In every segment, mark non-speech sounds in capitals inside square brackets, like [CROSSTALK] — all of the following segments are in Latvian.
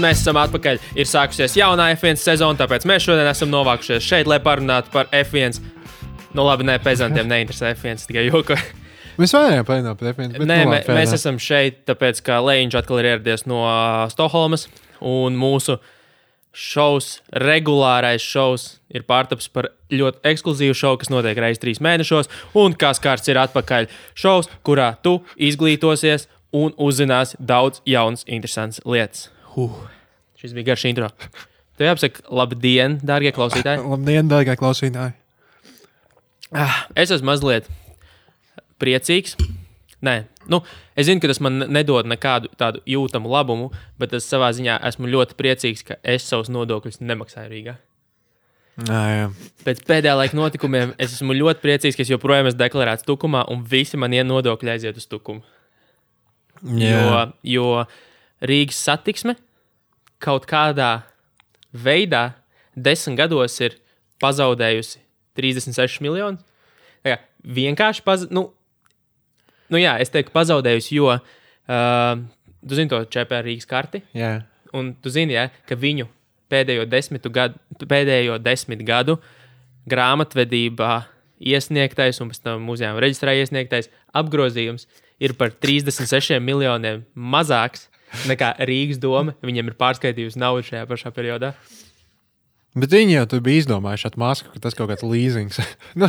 Un mēs esam atpakaļ. Ir sākusies jaunā F1 sezona, tāpēc mēs šodien esam novākušies šeit, lai parunātu par F1. Nu, labi, ne pezantiem neinteresē F1, tikai joku. Mēs varējām parunāt par F1. Bet, Nē, nu, labi, mēs esam šeit, tāpēc ka Leņķis atkal ir ieradies no ā, Stokholmas. Un mūsu šovs, regulārais šovs, ir pārtaps par ļoti ekskluzīvu šovu, kas notiek reizes trīs mēnešos. Un kas kārts ir atpakaļ šovs, kurā tu izglītosies un uzzināsi daudz jaunas, interesantas lietas. Huh. Šis bija garš intro. Tev jāpasaka, labdien, dārgie klausītāji! [LAUGHS] Labdien, dārgā klausītāji! Ah, Es esmu mazliet priecīgs. Nē, nu, es zinu, ka tas man nedod nekādu tādu jūtamu labumu, bet es savā ziņā esmu ļoti priecīgs, ka es savus nodokļus nemaksāju Rīgā. Nā, jā. Pēc pēdējā laika notikumiem es esmu ļoti priecīgs, ka es joprojām esmu deklarēts tukumā, un visi manie nodokļi aiziet uz tukumu. Jā. Jo, jo Rīgas satiksme kaut kādā veidā desmit gados ir pazaudējusi 36 miljonus. Vienkārši paz... nu, nu, jā, es teiktu, pazaudējusi, jo uh, tu zini to ČPR Rīgas karti. jā. Un tu zini, ja, ka viņu pēdējo, gadu, pēdējo desmit gadu grāmatvedībā iesniegtais un pēc tam muzejā reģistrā iesniegtais apgrozījums ir par 36 miljoniem mazāks nekā Rīgas doma. Viņam ir pārskaitījusi naudu šajā pašā periodā. Bet viņi jau bija izdomājuši ar masku, ka tas kaut kāds līzings. [LAUGHS] nu,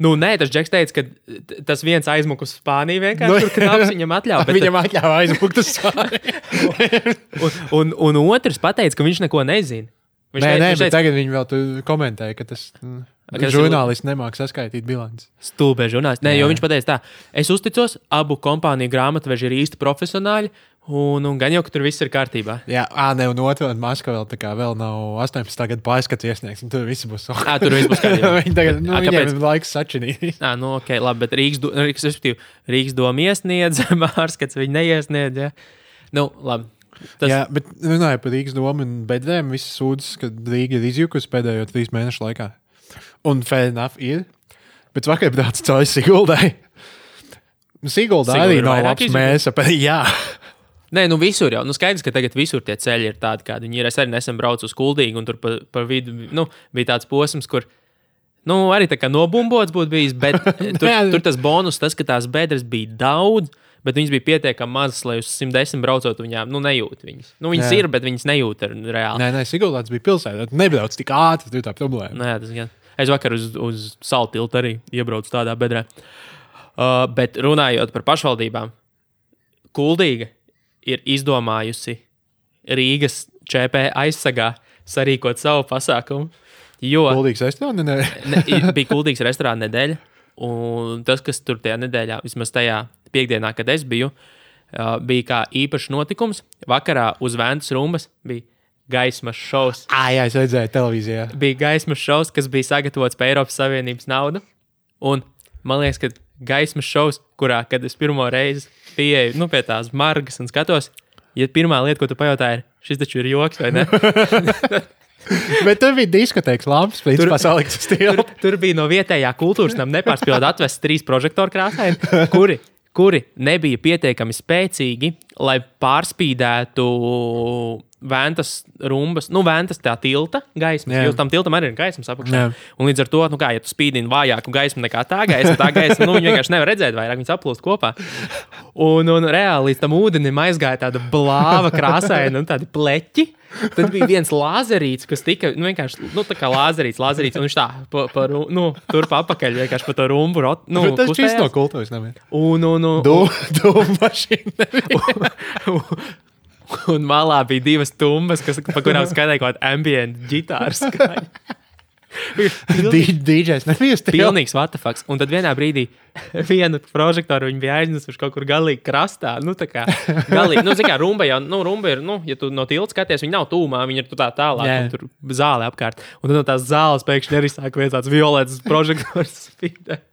Nu, nē, tas Džeks teica, ka tas viens aizmuka uz Spāniju vienkārši. Nu, tur knaps viņam [LAUGHS] atļāva. Bet, Viņam atļāva aizmukt uz sāli. [LAUGHS] un, un, un otrs pateica, ka viņš neko nezina. Viņš Nē, teica- nē, viņš bet teica, tagad viņi vēl komentēja, ka tas mm, žurnālists nemāks saskaitīt bilanci. Stulbi žurnālisti. Nē, Jā. jo viņš pateica, tā, es uzticos, abu kompāniju grāmatveži ir īsti profesionāļi, un, un gan jau, ka tur viss ir kārtībā. Jā, ā, ne, un otrā maska vēl vēl nav 18. gada pārskats iesniegts, un tur viss būs ok. Ā, tur viss būs kārtībā. [LAUGHS] Viņi tagad, nu, viņiem kāpēc? ir laiks sačinīt. Nā, nu, ok, labi, bet Rīgas, do, Rīgas, respektīvi, Rīgas doma iesniedz, [LAUGHS] Mārskats viņa neiesniedz. Ja? Nu, labi. Tas. Jā, bet runājot par Rīgas domu un bedrēm, visas sūdzas, ka Rīga ir izjukusi pēdējo trīs mēnešu laikā. Un fair enough ir. Bet vakar braucu cauri Siguldai. Sigulda Sigulda arī nav labs mēs. [LAUGHS] Jā, Nē, nu visur jau. Nu, skaidrs, ka tagad visur tie ceļi ir tādi, kādi viņi ir. Es arī nesen braucu uz Kuldīgu, un tur pa, pa vidu nu, bija tāds posms, kur. Nu, arī tā kā nobumbots būtu bijis, bet [LAUGHS] tur, Jā. tur tas bonus, tas, ka tās bedres bija daudz, bet viņas bija pietiekami mazas, lai uz 110 braucot, viņām nu, nejūt viņas. Nu, viņas Jā. ir, bet viņas nejūt reāli. nē, nē Siguldā bija pilsēta. Nebrauc tik ātri, tur ir tā problēma. Nē, tas gan. Es vakar uz, uz saltu tiltu arī iebraucu tādā bedrē. Uh, bet runājot par pašvaldībām, Kuldīga ir izdomājusi Rīgas ČP aizsargā sarīkot savu pasākumu. Jo Kuldīgs restorāns? [LAUGHS] Ne, bija Kuldīgas restorāna nedēļa, un tas, kas tur tajā nedēļā, vismaz tajā piekdienā, kad es biju, uh, bija kā īpašs notikums. Vakarā uz Vēntas rumbas bija gaismas šovs. ah, jā, es redzēju televīzijā. bija gaismas šovs, kas bija sagatavots par Eiropas Savienības naudu. Un man liekas, ka gaismas šovs, kurā, kad es pirmo reizi pieeju nu, pie tās margas un skatos, ja pirmā lieta, ko tu pajautāji, ir, šis taču ir joks, vai ne? [LAUGHS] Bet tur bija diskotēks lampas, principā salikts uz Tur, stila. tur bija no vietējā kultūras nama nepārspīlēt atvest trīs prožektoru krāsaini, kuri, kuri nebija pietiekami spēcīgi, lai pārspīdētu Vēntas rumbas, nu, Vēntas tā tilta gaisma. Jā. Jo tam tiltam arī ir gaismas apakšā. Jā. Un līdz ar to, nu, kā, ja tu spīdini vājāku gaismu nekā tā gaisma, tā gaisma, nu, viņi vienkārši nevar redzēt vairāk, viņas aplūst kopā. Un, un reāli līdz tam ūdenim aizgāja tāda blāva krāsaina un tādi pleķi. Tad bija viens lāzerīts, kas tika nu, vienkārši nu, tā kā lāzerīts, lāzerīts, un viņš tā pa, pa, nu, turp apakaļ vienkārši pa to rumbu. Rot, nu, Bet tas kustējās. no kultūras nav. Un, un, un, Dūmu mašīna. [LAUGHS] un malā bija divas tumbas, kas, pa kurām skanēja kaut kāda ambient ģitāra skaņa. DJs nebija stila. Pilnīgs vatafaks. Un tad vienā brīdī [LAUGHS] vienu prožektoru viņi bija aiznesuši kaut kur galīgi krastā. Nu, tā kā galīgi, nu, kā rumba jau, nu, rumba ir, nu, ja tu no tilta skaties, viņi nav tūmā, viņi ir tu tā tālāk, un tur zāle apkārt. Un tad no tās zāles pēkšņi arī sāk viens tāds violets prožektors [LAUGHS] spīdēt.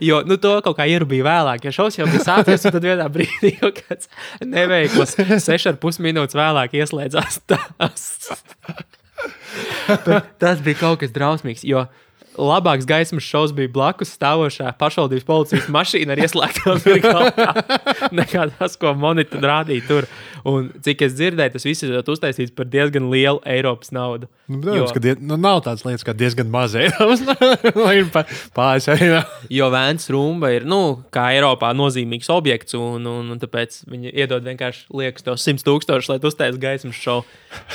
Jo nu, to kaut kā ierūpīja vēlāk, jo šausmas jau bija sācies, tad vienā brīdī kaut kāds neveikls, 6,5 minūtes vēlāk ieslēdzās. Tas, tas bija kaut kas drausmīgs. Jo labāks gaismas šovs bija blakus stāvošā pašvaldības policijas mašīna ar ieslēgtām virgām [LAUGHS] nekā tas, ko monitorā rādīja tur. Un, cik es dzirdēju, tas viss ir uztaisīts par diezgan lielu Eiropas naudu. Nu, protams, jo, ka die, nu, nav tādas lietas, kā diezgan maz Eiropas. [LAUGHS] Eiro. jo Vēns Rumba ir, nu, kā Eiropā nozīmīgs objekts, un, un, un tāpēc viņi iedod vienkārši liekas tos 100 tūkstošus, lai uztaisītu gaismas šovu.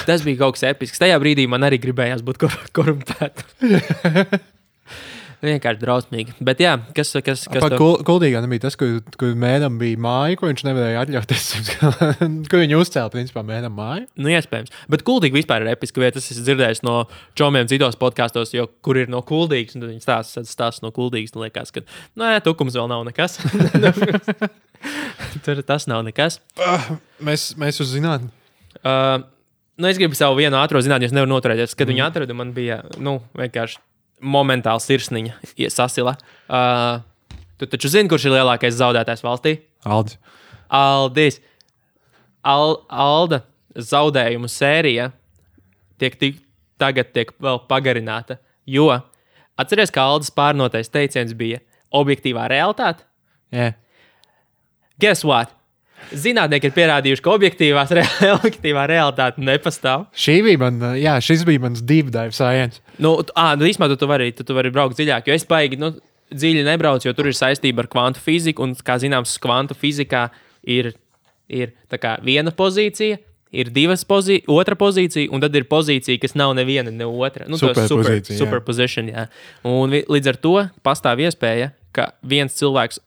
Tas bija kaut kas episks. Tajā brīdī man arī gribējās būt kor [LAUGHS] korumpētam. [LAUGHS] Vienkārši drausmīgi. Bet, jā, kas, kas, kas Pat kul, kuldīgā nebija tas, kur, kur mēram bija māja, ko viņš nevarēja atļauties. [LAUGHS] kur viņi uzcēla, principā, mēram māju. Nu, iespējams. Bet kuldīgi vispār ir episka vieta. Es esmu dzirdējis no čomiem citos podkastos, jo kur ir no kuldīgas, un viņi stāsta stāst no kuldīgas. Man liekas, ka, nu, jā, tukums vēl nav nekas. [LAUGHS] Tur tas nav nekas. Uh, mēs, mēs uz zinātnē. Uh, nu, es gribu savu vienu ātrā zinātnē, es nevaru noturēties. Kad mm. viņi atrada, man bija, nu, vienkārši momentāli sirsniņa sasila. Uh, tu taču zini, kurš ir lielākais zaudētājs valstī? Aldis. Aldis. Al, Alda zaudējumu sērija tiek tik, tagad tiek vēl pagarināta. Jo atcerieties, ka Aldas pārnotais teiciens bija objektīvā realitāte? Yeah. Guess what? Zinātnieki ir pierādījuši, ka objektīvās, [LAUGHS] objektīvā realitāte nepastāv. Šī bija man, jā, šis bija mans deep dive science. Nu, à, nu īstenībā tu, tu, vari, tu, tu vari braukt dziļāk, jo es baigi nu, dziļi nebraucu, jo tur ir saistība ar kvantu fiziku. Un, kā zināms, kvantu fizikā ir, ir viena pozīcija. Ir divas pozīcijas, otra pozīcija, un tad ir pozīcija, kas nav neviena, ne otra. Nu, superpozīcija. Super, superposition, jā. Un līdz ar to pastāv iespēja, ka viens cilvēks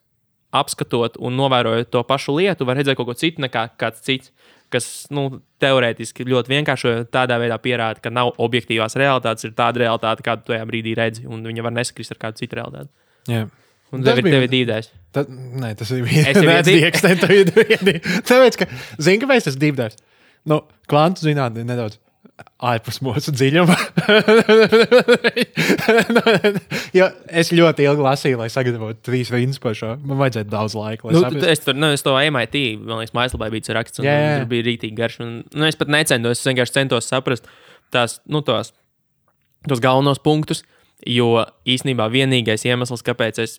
apskatot un novērojot to pašu lietu, var redzēt kaut ko citu nekā kāds cits. Kas nu, teorētiski ļoti vienkārši tādā veidā pierāda, ka nav objektīvās realitātes, ir tāda realitāte, kādu tajā brīdī redzi, un viņa var nesakrist ar kādu citu realitāti. Jā. Un tev ir tevi. Tad, nē, tas ir viens no tiem. Tāpēc, ka, zini, kāpēc tas dīdēs? Nu, kvantu zinātnē nedaudz ārpus mūsu dziļuma. [LAUGHS] jo es ļoti ilgi lasīju, lai sagatavotu trīs rīnas par šo. Man vajadzēja daudz laika. Nu, es tur nu, es to MIT, man liekas, mājaslapā bija raksts, un jā, jā. tur bija rītīgi garš. Un, nu, es pat necentos, es vienkārši centos saprast tās, nu, tos, tos galvenos punktus, jo īsnībā vienīgais iemesls, kāpēc es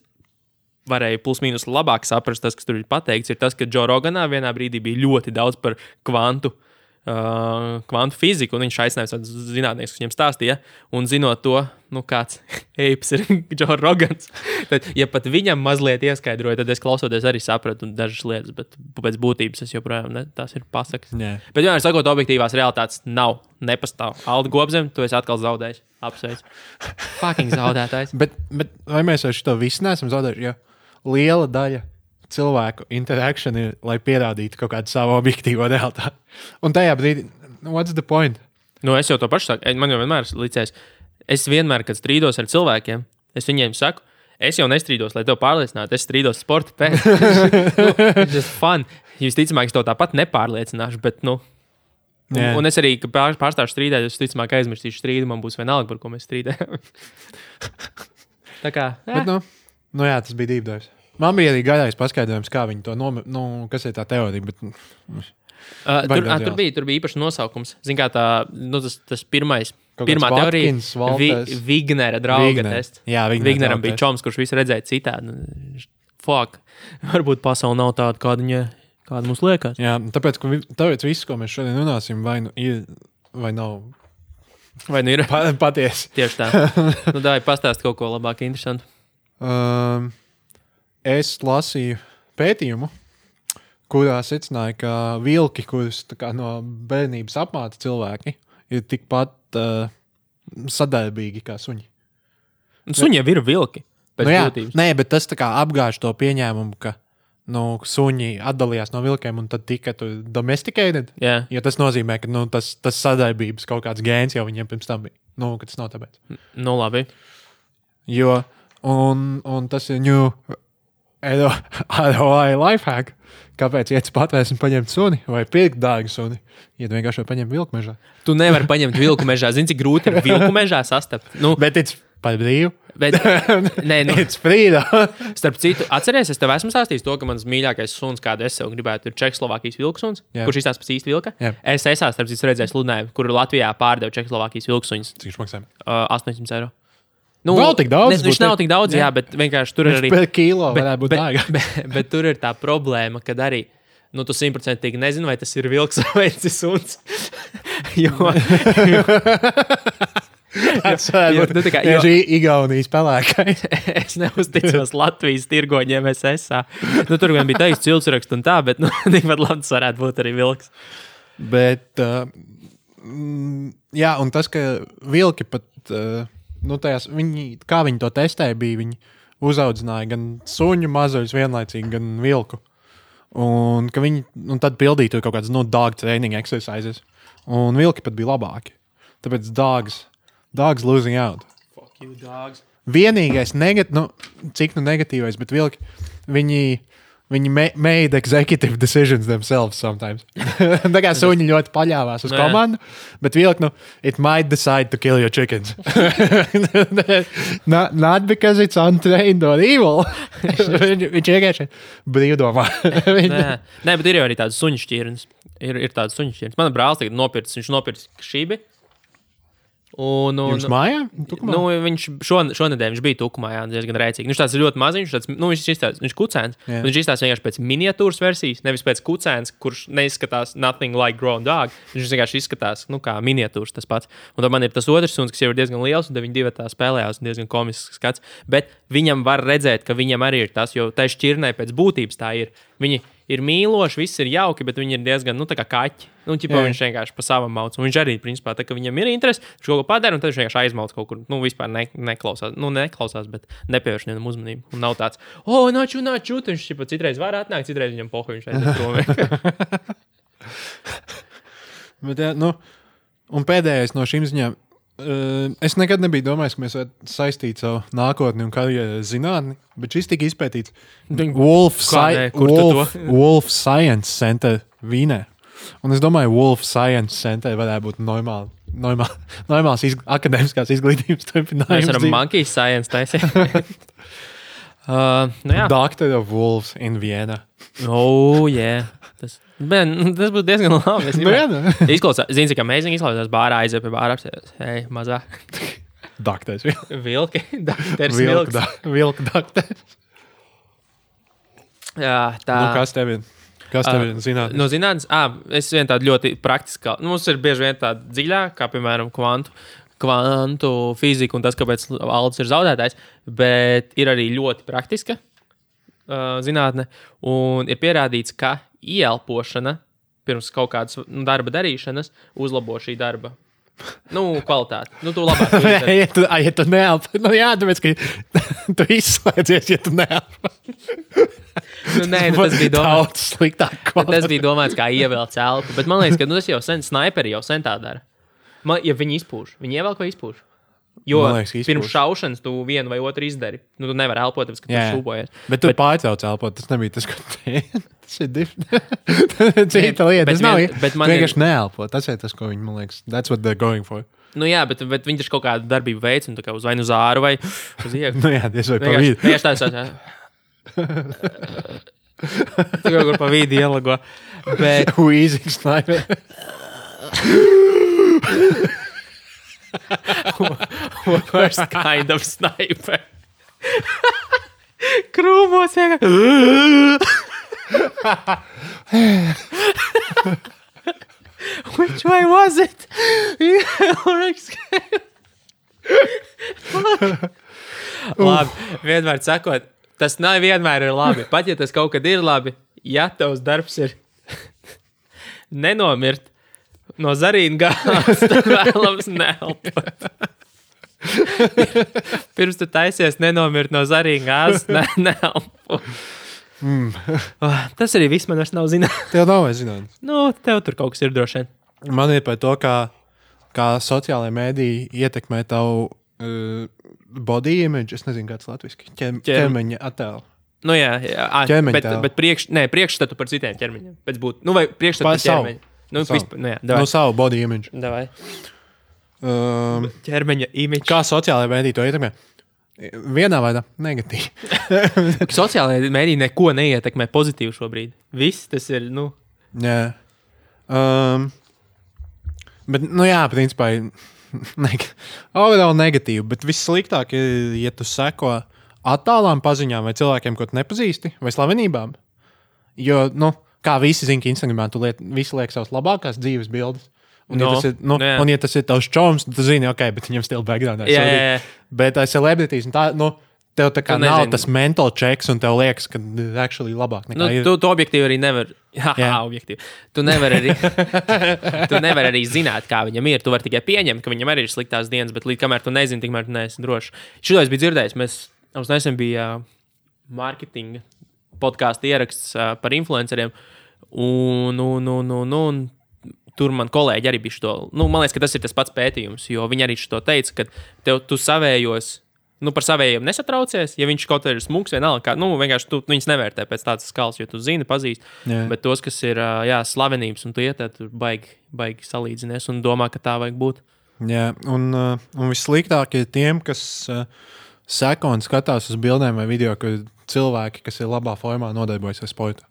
varēju plus-minus labāk saprast tas, kas tur ir pateikts, ir tas, ka Džo Roganā vienā brīdī bija ļoti daudz par kvantu uh, uh, kvantu fiziku, un viņš aicināja tādus zinātniekus, kas viņam stāstīja. Un zinot to, nu, kāds [LAUGHS] eips ir [LAUGHS] Džons Rogans, tad, ja pat viņam mazliet ieskaidroja, tad es klausoties arī sapratu dažas lietas, bet pēc būtības es joprojām ne, tās ir pasakas. Yeah. Bet, vienmēr sakot, objektīvās realitātes nav, nepastāv. Alda Gobzem, tu esi atkal zaudējis. Apsveic. [LAUGHS] Fucking zaudētājs. bet, bet vai mēs ar šo visu neesam zaudējuši? Jo liela daļa cilvēku interakcija ir, lai pierādītu kaut kādu savu objektīvo realitāti. Un tajā brīdī, nu, what's the point? Nu, es jau to pašu saku. Man jau vienmēr ir licies, es vienmēr, kad strīdos ar cilvēkiem, es viņiem saku, es jau nestrīdos, lai tevi pārliecinātu. Es strīdos sporta pēc. [LAUGHS] Tas ir fun. Visticamāk, es to tāpat nepārliecināšu, bet, nu, Un, yeah. un es arī, kad pār, pārstāšu strīdēt, es ticamāk aizmirsīšu strīdu, man būs vienalga, par ko mēs strīdējam. [LAUGHS] Tā kā. Jā. Bet, nu, nu jā, tas bija dīvains. Man bija arī garais paskaidrojums, kā viņi to nomet, nu, kas ir tā teorija. Bet, uh, tur, uh, tur, bija, tur bija īpašs nosaukums. Zin, tā, nu, tas, tas pirmais. Pirmā teorija bija Vi, Vignera drauga Vigner. tests. Jā, Vignera Vigneram bija čoms, kurš visu redzēja citādi. Nu, fuck. Varbūt pasaule nav tāda, kāda viņa kāda mums liekas. Jā, tāpēc, ka, tāpēc viss, ko mēs šodien runāsim, vai nu ir, vai nav. Vai nu ir pa, patiesi? Tieši tā. nu, Dāvāj, pastāst kaut ko labāk, interesantu. Um, es lasīju pētījumu, kurā secināja, ka vilki, kurus kā, no bērnības apmāca cilvēki, ir tikpat uh, sadarbīgi kā suņi. Suņi jau ir vilki. Nu, jā, būtības. nē, bet tas apgāž to pieņēmumu, ka nu, suņi atdalījās no vilkiem un tad tika domesticēti. Yeah. Jo tas nozīmē, ka nu, tas, tas sadarbības kaut kāds gēns jau viņiem pirms tam bija. Nu, tas nav tāpēc. Nu, labi. Jo, un, un tas ir New ROI [LAUGHS] lifehack. Kāpēc iet uz patvērsni paņemt suni vai pirkt dārgu suni? Iet vienkārši paņemt vilku mežā. Tu nevari paņemt vilku mežā. Zini, cik grūti ir vilku mežā sastapt. Nu, Bet it's par brīvu. Bet, nē, nu, [LAUGHS] it's frīda. [LAUGHS] starp citu, atceries, es tev esmu stāstījis to, ka mans mīļākais suns, kādu es sev gribētu, ir Čehoslovākijas vilksuns, Jā. kurš izstāsta pēc īsta vilka. Jā. Es esmu, starp citu, redzējis sludinājumu, kur Latvijā pārdeva Čehoslovākijas vilksuņus. Cik viņš maksā? Uh, 800 eiro. Nu, Nav tik daudz, Ne, viņš nav tik daudz, jā, Jā. bet vienkārši tur ir arī. Per kilo Bet, bet, dārgāk. [LAUGHS] bet, bet tur ir tā problēma, ka arī. Nu, tu simtprocentīgi nezini, vai tas ir vilks vai [LAUGHS] ir suns. [LAUGHS] jo, jo, Tas būt nu, Igaunijas pelēkais. es neuzticos Latvijas tirgoņiem, SSA. Nu, tur gan bija teiks cilvēks un tā, bet nu, tikpat labi tas varētu būt arī vilks. Bet, uh, mm, jā, un tas, ka vilki pat, uh, nu, tajās, viņi, kā viņi to testēja, bija viņi uzaudzināja gan suņu mazuļus vienlaicīgi, gan vilku. Un ka viņi nu, tad pildīja tur kaut kādas no dog training exercises. Un vilki pat bija labāki. Tāpēc dogs, dogs losing out. Fuck you, dogs. Vienīgais, negat, nu, cik nu negatīvais, bet vilki, viņi, viņi ma- made executive decisions themselves sometimes. [LAUGHS] Tā kā suņi ļoti paļāvās uz Nē. komandu, bet vilki, nu, it might decide to kill your chickens. [LAUGHS] not, not because it's untrained or evil. [LAUGHS] Viņš vienkārši brīvdomā. Nē, nē, bet ir jau arī tādas suņu šķirnes. Ir, ir tādas suņu šķirnes. Mana brālis tagad nopircis, viņš nopircis šībi. Un, un, Jums mājā? Tukumā? Nu, viņš šon, šonadēļ viņš bija tukumā, jā, diezgan rēcīgi. Viņš tāds ļoti maziņš, tāds, nu, viņš izstāsta, viņš kucēns. Jā. Viņš izstāsta vienkārši pēc miniatūras versijas, nevis pēc kucēns, kurš neizskatās nothing like grown dog. Viņš vienkārši izskatās, nu, kā miniatūras tas pats. Un tad man ir tas otrs suns, kas jau ir diezgan liels, un viņi divi tā spēlējās, un diezgan komisks skats. Bet viņam var redzēt, ka viņam arī ir tas, jo tai šķirnei pēc būtības tā ir. Viņi ir mīloši, viss ir jauki, bet viņi ir diezgan, nu, tā kā kaķi. Nu, ķipa, viņš vienkārši pa savam mauc. Un viņš arī, principā, tā kā viņam ir interese, viņš kaut ko padara, un tad viņš vienkārši aizmauc kaut kur. Nu, vispār ne, neklausās, nu, neklausās, bet nepievērš viņam uzmanību. Un nav tāds, oh, naču, naču, viņš ķipa, citreiz var atnākt, citreiz viņam pohu, viņš aiziet prom. [LAUGHS] Bet, jā, nu, un pēdējais no šīm ziņām. Uh, es nekad nebiju domājis, ka mēs varētu saistīt savu nākotni un karjeru ar zinātni, bet šis tika izpētīts Wolf, Sci Wolf? [LAUGHS] Wolf Science Center Vīnē. Un es domāju, Wolf Science Center varētu būt normāli. Normāl, [LAUGHS] normāls izg akadēmiskās izglītības Mēs turpinājums. varam monkey science taisīt. uh, [LAUGHS] nu, Doctor of Wolves in Vienna. oh, yeah. Tas, ben, tas būtu diezgan [LAUGHS] labi. Es Nu, jā, gribētu- nu. [LAUGHS] Izklausās, zini, cik amazing izklausās bārā aiziet pie bāra apsēsties. Hei, mazā [LAUGHS] Doktors. vilki. Dakteris Vilka, vilks. da, vilka doktors. Jā, tā. Nu, kas tev ir? Kas tev ir zinātnē? No zinātnes, ah, es vienu tādu ļoti praktisku, nu, mums ir bieži vien tāda dziļāka, kā piemēram kvantu, kvantu fizika un tas, kāpēc Alans ir zaudētājs, bet ir arī ļoti praktiska uh, zinātne. Un ir pierādīts, ka ieelpošana pirms kaut kādas nu, darba darīšanas uzlabo šī darba. Nu, kvalitāti. Nu, tu labāk. [LAUGHS] to Ja, ja tu, ja tu neelpo, nu jā, tāpēc, ka [LAUGHS] tu izslēdzies, ja tu neelpo. nu, nē, nu, tas bija [LAUGHS] domāts. Sliktāk. Tas kvalitāte. bija domāts kā ievelk elpu, bet man liekas, ka nu, tas jau sen, sniperi jau sen tā dara. Man, ja viņi izpūš, viņi ievelk vai izpūš. Jo Man liekas, pirms šaušanas tu vienu vai otru izdari. Nu, tu nevari elpot, tāpēc, ka Jā, tu šūpojies. Bet tu pārtrauc elpot, tas nebija tas, ko [LAUGHS] teici. Tas ir diferenti. [LAUGHS] [LAUGHS] Cita lieta. bet Tas nav. vien- bet tu man ir- vienkārši neelpo. Tas ir tas, ko viņi man liekas. That's what they're going for. Nu, jā, bet, bet viņi taču kaut kādu darbību veids, un tā kā uz vai nu zāru vai uz iekšā. Nu jā, tas pa Vienkārši vidu. vienkārši tāds - tā kā kur pa vidu ielago. Bet, Wheezing sniper. Worst kind of sniper. Krūmos vienkārši. Which way was it? labi, vienmēr sakot, tas nav vienmēr ir labi. Pat ja tas kaut kad ir labi, ja tavs darbs ir [LAUGHS] nenomirt no zarīna gāzes, [LAUGHS] vēlams neelpot. Pirms tu taisies nenomirt no zarīna gāzes, ne, neelpo. Mm. Tas arī viss man vairs nav zināms. Tev nav vairs zināms. Nu, tev tur kaut kas ir droši vien. Man ir par to, kā, kā sociālajā mēdī ietekmē tavu uh, body image. Es nezinu, kāds latviešu ķem, Ķerm- ķermeņa attēlu. Nu, jā, jā. Ķermeņa bet, bet priekš, nē, priekšstatu par citiem ķermeņiem. Pēc būt, nu, vai priekšstatu Par ķermeņu. Nu, Savu. vispār, nu, jā, No davai. savu body image. Davai. Um, Ķermeņa imidža. kā sociālajā mēdī to ietekmē? Vienā veidā negatīvi. [LAUGHS] Sociālajā mēdī neko neietekmē pozitīvi šobrīd. Viss tas ir, nu, Jā. Um, bet, nu jā, principā, [LAUGHS] neg overall negatīvi, bet vissliktāk ir, ja tu seko attālām paziņām vai cilvēkiem, ko tu nepazīsti, vai slavenībām. Jo, nu, kā visi zina, ka Instagramā tu liet, visi liek savas labākās dzīves bildes. Un, No, ja tas ir, nu, jā. un, ja tas ir tavs čoms, tad zini, ok, bet viņam stila background. Jā, jā, jā. Bet ir celebrities, tā, nu, tev tā kā Tu nav nezini. tas mental checks, un tev liekas, ka ir actually labāk nekā Nu, ir. tu, tu objektīvi arī nevari. Jā, [LAUGHS] Jā. objektīvi. Tu nevari arī, [LAUGHS] tu nevari arī zināt, kā viņam ir. Tu vari tikai pieņemt, ka viņam arī ir sliktās dienas, bet līdz kamēr tu nezini, tikmēr tu neesi drošs. Šito es biju dzirdējis. Mēs, mums nesen bija uh, mārketinga podkāstu ieraksts par influenceriem. Un, un, un, un, un tur man kolēģi arī bija šo. Nu, man liekas, ka tas ir tas pats pētījums, jo viņi arī šo teica, ka tev tu savējos. Nu, par saviem nesatraucies. Ja viņš kaut kā ir smūgs, vienalga, kā, nu, vienkārši tu viņus nevērtē pēc tādas skalas, jo tu zini, pazīsti. Jā. Bet tos, kas ir jā, slavenības un tu ietēji, tur baigi, baigi salīdzinies un domā, ka tā vajag būt. Jā, un, un vissliktāk ir tiem, kas seko un skatās uz bildēm vai video, ka cilvēki, kas ir labā formā, nodarbojas ar sportu.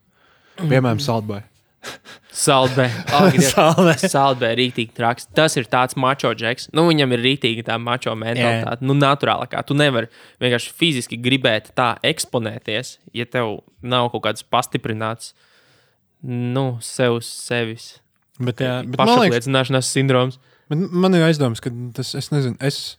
Piemēram, Saltbai. Saldbē. [LAUGHS] Saltbai. Saldbē ir rītīgi traks. Tas ir tāds mačo džeks. Nu, viņam ir rītīgi tā mačo mentalitāte. Nu, naturālākā. Tu nevari vienkārši fiziski gribēt tā eksponēties, ja tev nav kaut kāds pastiprināts, nu, sev sevis. Bet, jā, bet man liekas, Pašapliecināšanās sindroms. bet man ir aizdoms, ka tas, es nezinu, es,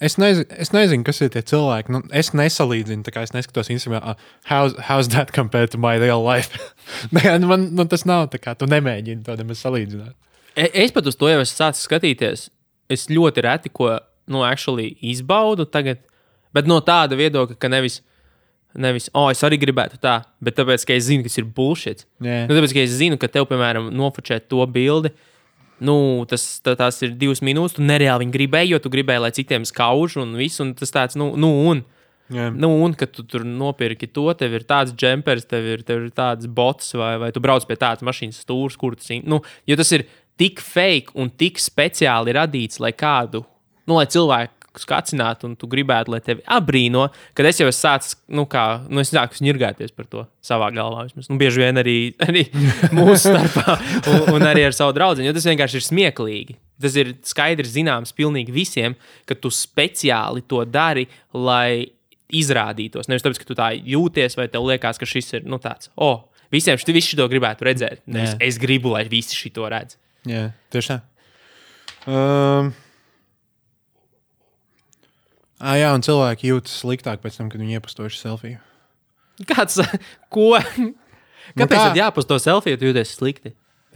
es, nezinu, es nezinu, kas ir tie cilvēki. Nu, es nesalīdzinu, tā kā es neskatos Instagram, uh, how's, how's that compared to my real life? [LAUGHS] Nu, man, nu, tas nav tā kā, tu nemēģini to nemaz salīdzināt. E- Es pat uz to jau esmu sācis skatīties. Es ļoti reti ko nu, actually izbaudu tagad, bet no tāda viedokļa, ka nevis, nevis, oh, es arī gribētu tā, bet tāpēc, ka es zinu, kas ir bullshit. Jā. Nu, tāpēc, ka es zinu, ka tev, piemēram, nofočēt to bildi. Nu, tas, tā, tās ir divas minūtes. Tu nereāli viņu gribēji, jo tu gribēji, lai citiem skauž un viss. Un tas tāds, nu, nu un. Jā. Nu, un kad tu tur nopirki to, tev ir tāds džempers, tev ir, tev ir tāds bots, vai, vai tu brauc pie tādas mašīnas stūres, kur tas ir. Nu, jo tas ir tik fake un tik speciāli radīts, lai kādu, nu, lai cilvēku skacinātu, un tu gribētu, lai tevi apbrīno, kad es jau esmu sācis, nu, kā, nu, es sāku ņirgāties par to savā galvā. Vismaz. Nu, bieži vien arī, arī [LAUGHS] mūsu starpā, un, un arī ar savu draugu, jo tas vienkārši ir smieklīgi. Tas ir skaidrs, zināms, pilnīgi visiem, ka tu speciāli to dari, lai izrādītos. Nevis tāpēc, ka tu tā jūties, vai tev liekas, ka šis ir nu, tāds, oh, visiem šis visi to gribētu redzēt. Nevis, es gribu, lai visi šo redz. Jā, tieši tā. Um, ah, jā, un cilvēki jūtas sliktāk pēc tam, kad viņi iepastoši selfiju. Kāds, [LAUGHS] ko? Kāpēc kā? tad jāpast to selfiju, ja jūties slikti?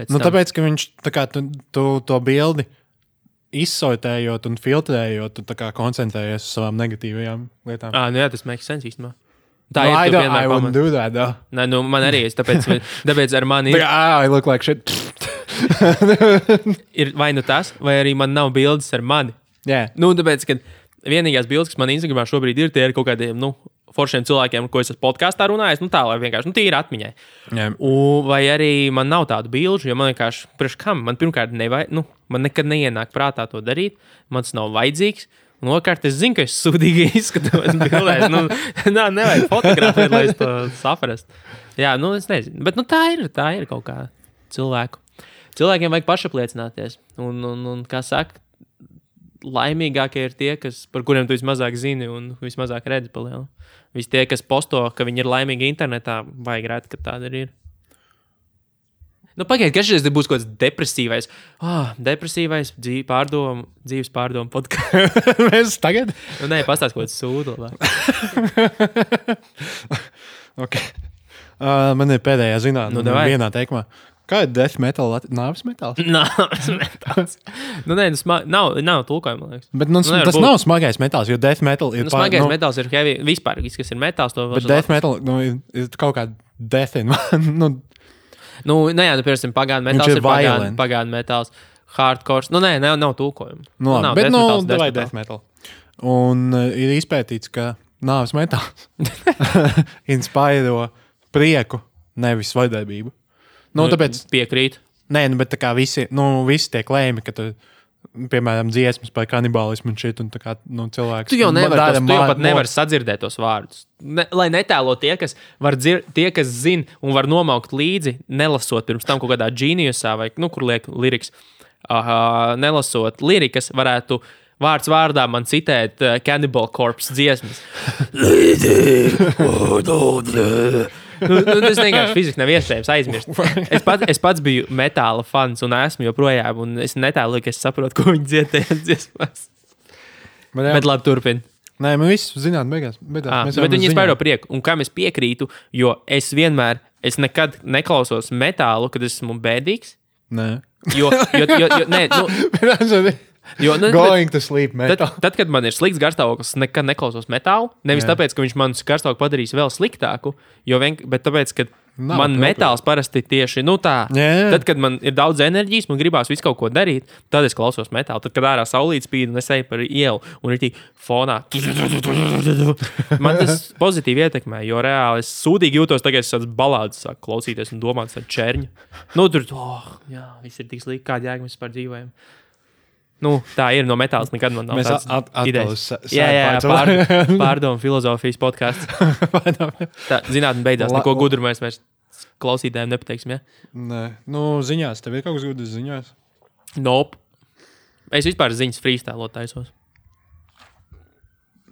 Nu, tam? tāpēc, ka viņš tā kā, tu, tu, to bildi izsortējot un filtrējot, tu tā kā koncentrējies uz savām negatīvajām lietām. Ah, nu jā, tas makes sense īstenībā. Tā no, ir. do that, though. Nē, nu, man arī ir. Tāpēc, [LAUGHS] tāpēc ar mani Tā ir, ah, I look like shit. [LAUGHS] ir vai nu tas, vai arī man nav bildes ar mani. Jā, Nu, tāpēc, ka vienīgās bildes, kas man Instagramā šobrīd ir, tie ir kaut kādiem nu, foršiem cilvēkiem, ko es esmu podkāstā runājis. Nu, tā lai vienkārši nu, jā. Un, vai arī man nav tādu bilžu, jo man vienkārši, priekš kam, man pirmkārt, nevai, nu, man nekad neienāk prātā to darīt, man tas nav vajadzīgs. Un otrkārt, es zinu, ka es sūdīgi [LAUGHS] izskatos bildēs. Nu, [LAUGHS] nā, nevajag fotografēt, lai to saprastu. Jā, nu, es nezinu. Bet nu, tā ir, tā ir kaut kā cilvēku. Cilvēkiem vajag pašapliecināties. Un, un, un kā saka, laimīgākie ir tie, kas, par kuriem tu vismazāk zini un vismazāk redzi palielu. Visi tie, kas posto, ka viņi ir laimīgi internetā, vajag rēt, ka tāda arī ir. Nu, Pagaidiet, kas šis būs kaut kāds depresīvais, oh, depresīvais dzīves pārdomu, dzīves pārdomu podkāsts. Mēs [LAUGHS] tagad. nu, nē, pastāstiet, ko tas sūta. [LAUGHS] Okay. Uh, man ir pēdējā zinātnē, Nu, vienā teikumā. Kā ir death metal, nāves metāls? [LAUGHS] Nāves metāls. nu, nē, nu, sma... nav, nav tulkojuma, man liekas. Bet nu, nevar tas būt. nav smagais metāls, jo death metal ir Nu, smagais nu, metāls ir heavy. Vispār, kas ir metāls, to Bet death metal nu, ir, ir kaut kāda death in [LAUGHS] nu, Nu, nē, jā, nu, piemēram, pagānu metāls ir ir pagānu, pagānu metāls. Hardcore. Nu, nē, nav, nav tulkojuma. nu, labi, nav bet nu, metāls, death death metal. Un uh, ir izpētīts, ka nāves metāls [LAUGHS] inspirē prieku, nevis vardarbību. Nu, tāpēc, Piekrīt. nē, nu, bet tā kā visi, nu, visi tie klējumi, ka tu, piemēram, dziesmas par kanibālismu un šit, un tā kā, nu, cilvēks. Tu jau, nevar dara tos, tu jau pat nevari sadzirdēt tos vārdus. Ne, lai netēlo tie, kas var dzird, tie, kas zina un var nomaukt līdzi, nelasot pirms tam kaut kādā geniusā vai nu, kur liek liriks. uh, nelasot lirikas, varētu vārds vārdā man citēt uh, Cannibal Corpse dziesmas. [LAUGHS] [LAUGHS] nu, nu, tas vienkārši fiziski nav iespējams aizmirst. Es, pat, es pats biju metāla fans un esmu joprojām, un es netēlu, ka es saprotu, ko viņi dziedāja dziesmās. Bet, jā, Bet labi, turpini. Nē, man viss zināt, beigās. beigās. Ah, Mēs bet viņi spēļo prieku, un kam es piekrītu, jo es vienmēr, es nekad neklausos metālu, kad esmu bēdīgs. Nē. Jo, jo, jo, jo, nē, nu, [LAUGHS] jo, nu, bet- Going to sleep, Tad, metal. tad, kad man ir slikts garstāvoklis, nekad neklausos metālu. Nevis Jā. tāpēc, ka viņš man garstāvokli padarīs vēl sliktāku, jo vien, bet tāpēc, ka Nav man appropriate. metāls parasti tieši nu, tā. Jā. Tad, kad man ir daudz enerģijas, man gribās visu kaut ko darīt, tad es klausos metālu. Tad, kad ārā saulīt spīd un es eju par ielu un ir tī fonā. [LAUGHS] Man tas pozitīvi ietekmē, jo reāli es sūdīgi jūtos, tagad es tādas balādes sāku klausīties un domāt par čērņu. Nu, tur, oh, jā, viss ir tik slikti, kāda jēga mēs vispār dzīvojam. Nu, tā ir no metāla. Nekad man nav Mēs tādas at- idejas. Jā, jā, jā pār, [LAUGHS] pārdomu filozofijas podkāsts. Tā zinātnē beidzās. La- Neko gudru mēs vairs klausītājiem nepateiksim. Ja? Nē, nu, ziņās. Tev ir kaut kas gudrs ziņās? Nope. Es vispār ziņas freestēlot taisos.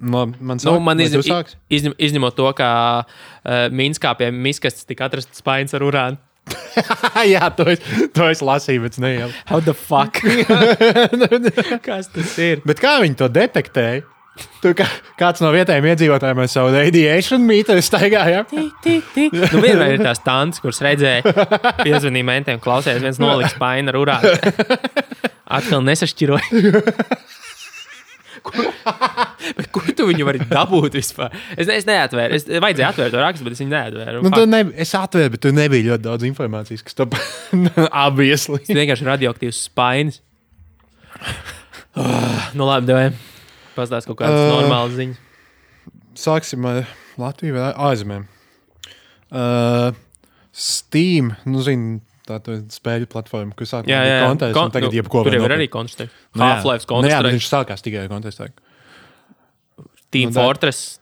Man Nu, sāk, man vai izņem, tu sāksi? izņem, izņemot to, ka uh, Minskā pie miskastes tika atrasts spainis ar urānu. [LAUGHS] jā, to es, to es lasīju, bet ne jau. How the fuck? [LAUGHS] [LAUGHS] Kas tas ir? Bet kā viņi to detektēja? Tu, kā, kāds no vietējiem iedzīvotājiem ar savu radiation mīteri staigāja? Nu, vienmēr ir tās tantes, kuras redzēja, piezvanīja mentiem, klausījās, viens noliks spaini ar urānu. Atkal nesašķiroja. Kur, [LAUGHS] kur tu viņu vari dabūt vispār? Es, ne, es neatvēru. Es vajadzēja atvērt to rakstu, bet es viņu neatvēru. Nu, ne, es atvēru, bet tur nebija ļoti daudz informācijas, kas tam [LAUGHS] abiesli. Tas vienkārši radioaktīvs spainis. Oh, [SIGHS] nu, labi, devai. Pastāst kaut kādas Uh. normālas ziņas. Sāksim ar Latviju vai ārzemēm. Uh, Steam, nu, zini, tā spēļu platforma, kur sākumā Jā, jā, bija jā. kontests, un tagad jebko tur jau ir arī konteksts. Nu, jā. Half-Life Nu, jā, konteksts, viņš sākās tikai ar kontekstu. Team nu, Fortress.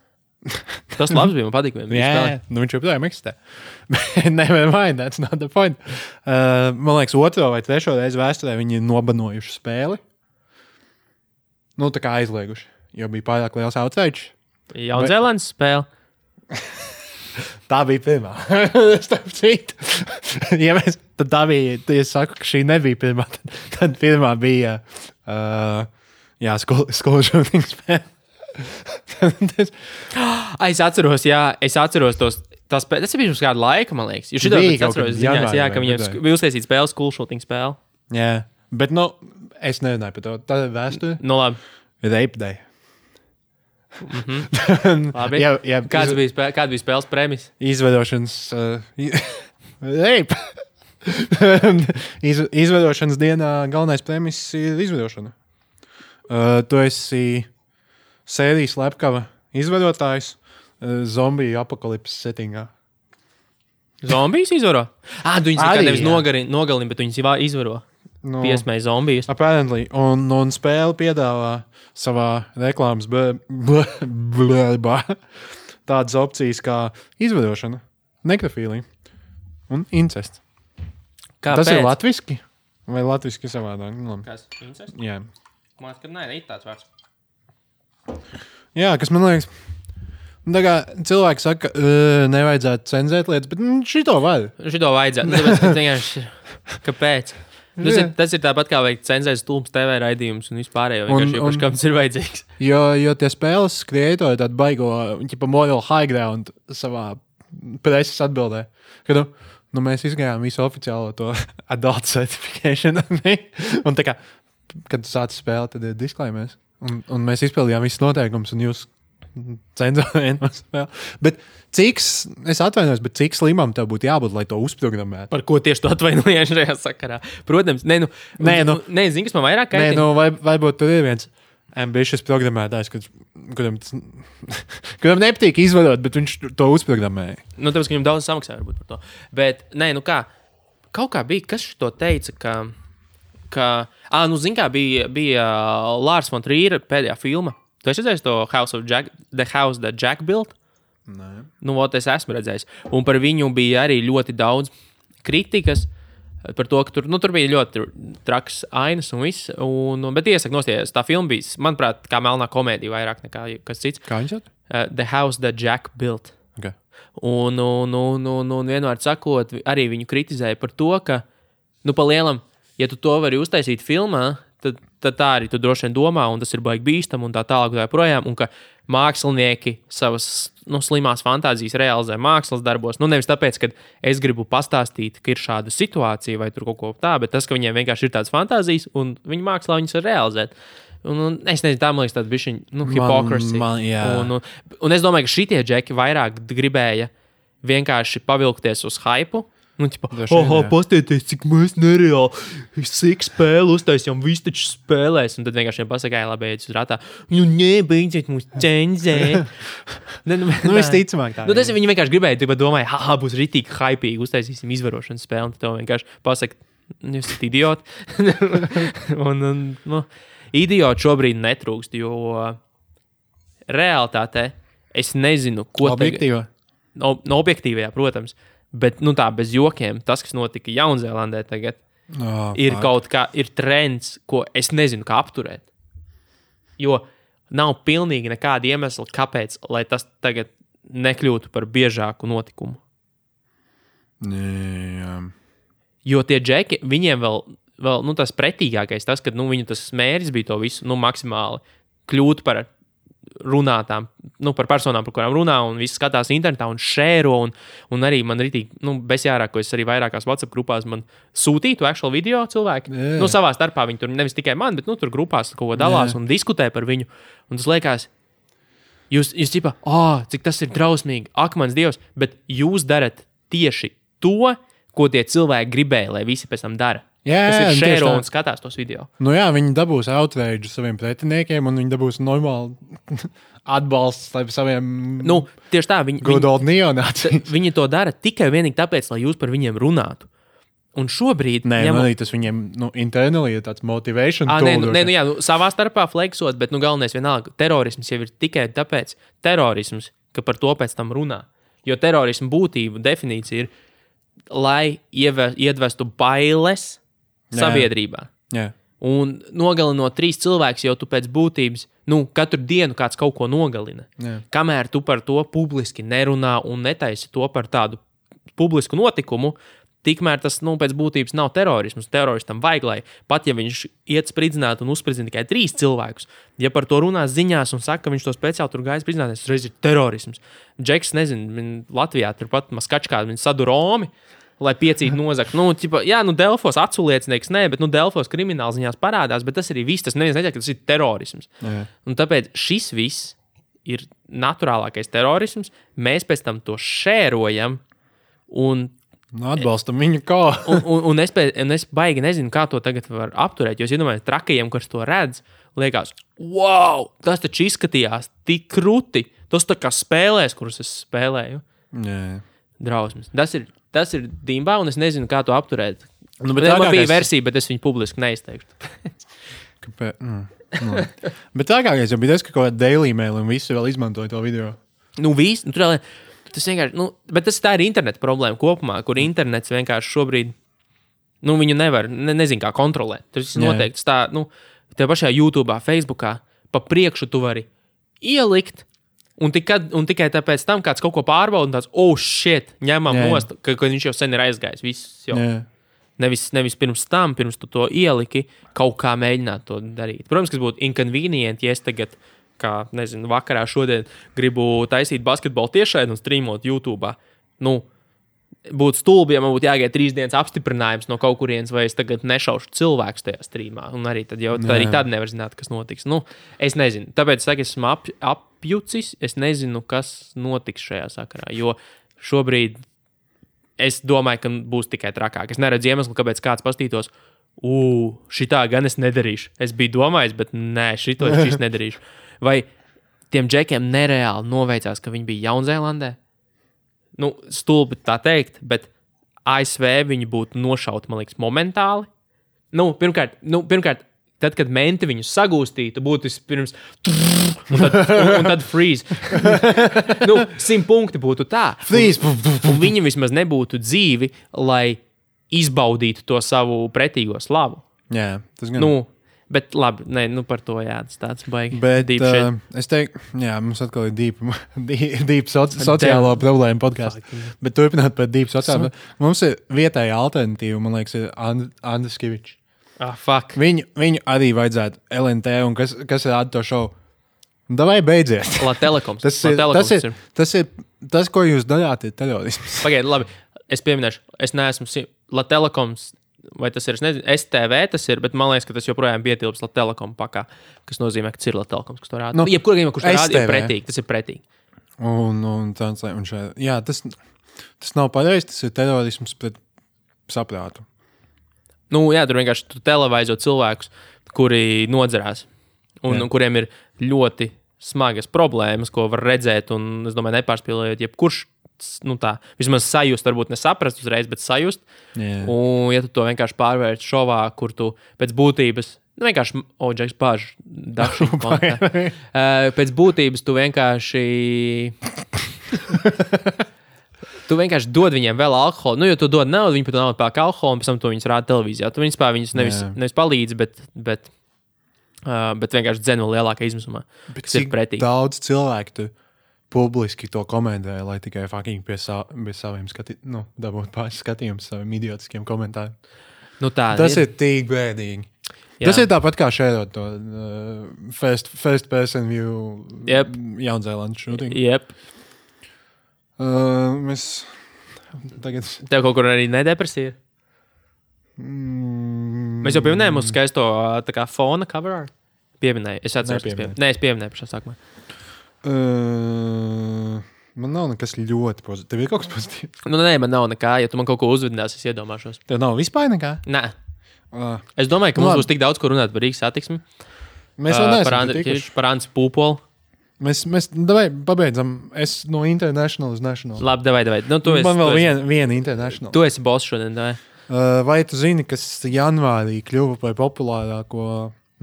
Tas labs bija, man patīk. viņa Jā, spēlē. nu viņš joprojām eksistē. [LAUGHS] Nevienam mind, that's not the point. Uh, man liekas, otro vai trešo reizi vēsturē viņi ir nobanojuši spēli. Nu, tā kā aizlieguši, jo bija pārāk liels outrage. Jaunzēlandes spēle. [LAUGHS] [LAUGHS] Tā bija pirmā. [LAUGHS] Starp citu, [LAUGHS] ja mēs, tad tā bija. Tad es saku, ka šī nebija pirmā. Tad, tad pirmā bija uh, jā, skolu šūniņa spēle. [GASPS] Es atceros, jā, es atceros tos. Tas, tas bija pirms kāda laika, man liekas. Jūs kaut atceros, ziņās, jā, ka viņiem bija uztaisīta spēle, skulšūtiņa spēle. jā, bet nu, es nerunāju par to. Tā ir vēsture. Nu, labi. Rape day. [LAUGHS] labi. jā, jā, Kāds bija, spē, kāda bija spēles premisa? izvedošanas. [LAUGHS] Uh. [LAUGHS] Iz, izvedošanas dienā galvenais prēmijas ir izvedošana. Uh, tu esi sērijas slepkava izvedotājs uh, zombiju apakalipses settingā. Zombijas izvaro. Ah, Arī, kā nevis nogalina, bet viņus jau izvaro. Nu, Piesmēja zombijas. Apparently. Un, un spēle piedāvā savā reklāmas blē- blē- blēbā tādas opcijas kā izvedošana, nekrofīlija un incests. Kāpēc? Tas ir latviešu vai latviešu savādāk? Nu. Kas? Incest? Jā. Man liekas, ka nē, ne tāds vārds. Jā, kas man liekas, nu, tā kā cilvēki saka, ka nevajadzētu cenzēt lietas, bet mm, šito var. Šito vajadzētu. Nu, Tāpēc, ka kāpēc? Tas ir, tas ir tāpat kā veikt cenzēt stulbs TV raidījumus un vispārējo. Un- Vienkārši, un- kam tas ir vajadzīgs? [LAUGHS] Jo, jo tie spēles kreatori tādu baigo, viņa pa moral high ground savā preses atbildē. Ka, nu, nu, mēs izgājām visu oficiālo to [LAUGHS] adult certification. [LAUGHS] un tā kā, kad tu sāc spēlēt, tad ir disklaimies. Un, un mēs izpildījām visus noteikumus, un jūs [LAUGHS] spēli. Bet cik, es atvainojos, bet cik slimam tev būtu jābūt, lai to uzprogrammētu? Par ko tieši tu atvainojies šajā sakarā? Protams, nē, nu, Nē, nu- nē zini, kas man vairāk Nē, kaitina. nu, vai, varbūt tur ir viens ambitious programmētājs, kad, kuram, [LAUGHS] kuram nepatīk izvadot, bet viņš to uzprogrammēja. Nu, tāpēc, ka viņam daudz samaksāja varbūt par to. Bet, nē, nu kā, kaut kā bija, kas to teica, ka, ka ah, nu, zini, kā bija, bija Lārs Montrīra pēdējā filma. Tu esi redzējis to House of Jack, The House that Jack built? Nē. Nu, ot, es esmu redzējis. Un par viņu bija arī ļoti daudz kritikas. Par to, ka tur, nu, tur bija ļoti traks ainas un viss. Un, bet iesaku nosties, tā filma bija, manuprāt, kā melnā komēdija vairāk nekā kas cits. Kā viņš ir? Uh, The House That Jack Built. Okay. Un, un, un, un, un vienmēr sakot, arī viņu kritizēja par to, ka, nu, pa lielam, ja tu to vari uztaisīt filmā, tad, tā arī tu droši vien domā, un tas ir baigi bīstami un tā tālāk, tā joprojām. Un ka mākslinieki savas nu, slimās fantāzijas realizē mākslas darbos. Nu, nevis tāpēc, ka es gribu pastāstīt, ka ir šāda situācija vai kaut ko tādu, bet tas, ka viņiem vienkārši ir tādas fantāzijas, un viņi mākslā viņas var realizēt. Un, un es nezinu, tā man liekas, tāda bija nu, hipokrisija. man- jā. un, un, un es domāju, ka šitie džeki vairāk gribēja vienkārši pavilkties uz hypu. Nu, tipo, jā. paskatieties, cik mēs nereāli sīk spēli uztaisījām, visi taču spēlēs. Un tad vienkārši viņiem pasakāja, labi, ejiet uz rātā. Nu, nē, beidziet mums [LAUGHS] cenzēt. ne, nu, Nu, visticamāk, tā Nu, tas viņi vienkārši gribēja, bet domāja, ah, būs rītīgi hypīgi, uztaisīsim izvarošanas spēli. Un tad vienkārši pasakā, jūs esat idioti. [LAUGHS] un, un, nu, idioti šobrīd netrūkst, jo realitātē es nezinu, ko tagad- Objektīva. no, no objektīvajā, protams. Bet nu, tā bez jokiem, tas, kas notika Jaunzēlandē, tagad Oh, ir fuck. kaut kā ir trends, ko es nezinu, kā apturēt. Jo nav pilnīgi nekāda iemesla, kāpēc tas tagad nekļūtu par biežāku notikumu. Jā. Jo tie džeki, viņiem vēl, vēl nu, tas pretīgākais, tas, ka nu, viņu tas mērķis bija to visu nu, maksimāli kļūt par runātām, nu, par personām, par kurām runā, un viss skatās internetā un šēro. Un, un arī man rītīgi, nu, bezjārāk, ko es arī vairākās WhatsApp grupās man sūtītu actual video cilvēki. Jā. Nu, savā starpā viņi tur nevis tikai man, bet nu, tur grupās kaut ko dalās Jā. un diskutē par viņu. Un tas liekas, jūs, jūs tipā, ah, cik tas ir drausmīgi, ak, mans dievs, bet jūs darat tieši to, ko tie cilvēki gribēja, lai visi pēc tam dara. Jā, tieši šēro un skatās tos video. Nu, jā, viņi dabūs outrage saviem pretiniekiem, un viņi dabūs normālu [LAUGHS] atbalstu saviem Nu, tieši tā, viņi, viņi, [LAUGHS] viņi to dara tikai un vienīgi tāpēc, lai jūs par viņiem runātu. Un šobrīd, Nē, ņemot- man tas viņiem nu, internally ir tāds motivation. À, tool nē, nu, nē, nu, jā, nu, savā starpā fleksot, bet nu, galvenais vienalga, terorisms jau ir tikai tāpēc, terorisms, ka par to pēc tam runā. Jo terorismu būtība, definīcija ir, lai ieve, iedvestu bailes Jā. sabiedrībā. Jā. Un nogalinot trīs cilvēkus, jau tu pēc būtības, nu, katru dienu kāds kaut ko nogalina. Jā. Kamēr tu par to publiski nerunā un netaisi to par tādu publisku notikumu, tikmēr tas nu, pēc būtības nav terorisms. Teroristam vajag, lai pat ja viņš iet spridzināt un uzspridzina tikai trīs cilvēkus, ja par to runā ziņās un saka, ka viņš to speciāli tur gājis spridzināt, tas reiz ir terorisms. Džeks, nezinu, Latvijā turpat Maskačkā viņa sadu Romi. Lai piecītu nozagt. Nu, ķipa, jā, nu, Delfos aculiecinieks, nē, bet, nu, Delfos krimināla ziņās parādās, bet tas arī viss. Tas neviens neķer, ka tas ir terorisms. Jā. Un tāpēc šis viss ir naturālākais terorisms. Mēs pēc tam to šērojam. Un, Nu, atbalstam viņu kā. [LAUGHS] un, un, un, es, pēc, un es baigi nezinu, kā to tagad var apturēt. Jo es domāju, ka trakajiem, kas to redz, liekas, wow, tas taču izskatījās tik krūti. Tas tā kā spēlēs, kuras es spēlēju. Jā. Drausmas. Tas ir, tas ir dimbā, un es nezinu, kā to apturēt. Nu, Bet man bija versija, bet es viņu publiski neizteikšu. [LAUGHS] Kāpēc? Mm. Nu. Bet tā kā jau bija tas, ka kaut kāda daily mail un visi vēl izmantoja to video. Nu, viss, nu, tur tas vienkārši, nu, bet tas tā ir interneta problēma kopumā, kur internets vienkārši šobrīd, nu, viņu nevar, ne, nezinu, kā kontrolēt. Tas ir Jā. noteikts tā, nu, te pašā YouTube, Facebookā, pa priekšu tu vari ielikt. Un, tikad, un tikai tāpēc tam kāds kaut ko pārbauda, tāds, oh, shit, ņemam Jā. nost, ka, ka viņš jau sen ir aizgājis. Viss jau. Jā. Nevis, nevis pirms tam, pirms tu to ieliki, kaut kā mēģināt to darīt. Protams, kas būtu inconvenient, ja es tagad, kā nezinu, vakarā šodien gribu taisīt basketbolu tiešai un streamot YouTube. Nu, būtu stulbi, ja man būtu jāgaida trīs dienas apstiprinājums no kaut kurienes, vai es tagad nešaušu cilvēku tajā streamā. Un arī tad, jau, tad, arī Jā. tad nevar zināt, kas notiks. Nu, es nezinu. Tāpēc es saku, esmu ap, apjucis. Es nezinu, kas notiks šajā sakarā. Jo šobrīd es domāju, ka būs tikai trakāk. Es neredzu iemeslu, kāpēc kāds pastītos. Ugh, šitā gan es nedarīšu. Es biju domājis, bet nē, šito es šis nedarīšu. [LAUGHS] Vai tiem džekiem nereāli noveicās, ka viņi bija Jaunzēlandē? Nu, stulbi tā teikt, bet ASV viņi būtu nošauti, man liekas, momentāli. Nu, pirmkārt, nu, pirmkārt, tad, kad menti viņus sagūstītu, būtu pirms. Un tad, un, un tad freeze. [LAUGHS] nu, simt punkti būtu tā. Freeze! Un viņi vismaz nebūtu dzīvi, lai izbaudītu to savu pretīgo slavu. Jā, tas gan. Nu, bet labi, nē, nu par to jā, tas tāds baigs. Bet uh, es teiktu, jā, mums atkal ir deep, [LAUGHS] deep, deep soci sociālo problēmu podkāsts. Bet turpināt par deep sociālo. Mums ir vietēja alternatīva, man liekas, ir And Andris Kavičs. Ah, fuck. Viņu, viņu arī vajadzētu LNT, un kas, kas rāda to šovu? Davai beidziet! [LAUGHS] La telekoms. Tas La ir, telekoms tas, ir, tas ir tas, ko jūs darāt, ir terorisms. [LAUGHS] Pagaidiet, labi. Es pieminēšu, es neesmu La telekoms. Vai tas ir, es nezinu, STV tas ir, bet man liekas, ka tas joprojām bija ietilps La telekom pakā, kas nozīmē, ka ir La telekoms, kas to rāda. Nu, Nu, Jebkurā gadījumā, kurš to rāda, ir pretīgi. Tas ir pretīgi. Un, un, translē, un šeit, jā, tas, tas nav pareizi, tas ir terorisms pret saprātu. Nu, jā, tur vienkārši tu televīzo cilvēkus, kuri nodzerās un, Jā. un kuriem ir ļoti smagas problēmas, ko var redzēt. Un, es domāju, nepārspīlējot, jebkurš nu, tā vismaz sajust, varbūt nesaprast uzreiz, bet sajust. Jā. Un, ja tu to vienkārši pārvērti šovā, kur tu pēc būtības. Nu, vienkārši, Džeks, bāž, dažs. [LAUGHS] Pēc būtības tu vienkārši. [LAUGHS] Tu vienkārši dod viņiem vēl alkoholu. Nu, jo tu dod naudu, viņi pat naudu pērk alkoholu, un pēc tam to viņus rāda televīzijā. Tu viņus, viņus nevis, Jā. nevis palīdzi, bet, bet, uh, bet vienkārši dzen vēl lielākā izmisumā. Bet ir cik pretīgi. daudz cilvēku publiski to komentē, lai tikai fucking pie, sa pie saviem skatījumiem, nu, dabūtu pāris skatījumus saviem idiotiskiem komentāriem. Nu, tā Tas ir tik bēdīgi. Jā. Tas ir tāpat kā šeit to uh, first, first person view Jep. Jaunzēlandes shooting. Jep. Uh, mēs tagad. Tev kaut kur arī nedepresija. Mm, Mēs jau pieminējām mūsu skaisto kā fona cover art. Pieminēju, es atceros, ka pieminēju. Nē, es pieminēju pašā sākumā. Uh, man nav nekas ļoti pozitīvs. Tev ir kaut kas pozitīvs. Nu, nē, man nav nekā. Ja tu man kaut ko uzvedināsi, es iedomāšos. Tev nav vispār nekā. Nē, Uh, es domāju, ka Nu, mums labi. būs tik daudz, ko runāt par Rīgas satiksmi. mēs par neesam. Kiršu, par Andriu Pūpolu. Mēs, mēs davai, pabeidzam. Es no International uz National. Labi, davai, davai. Nu, tu esi, Man vēl viena, viena International. tu esi boss šodien. Davai. Uh, vai tu zini, kas janvārī kļuva par populārāko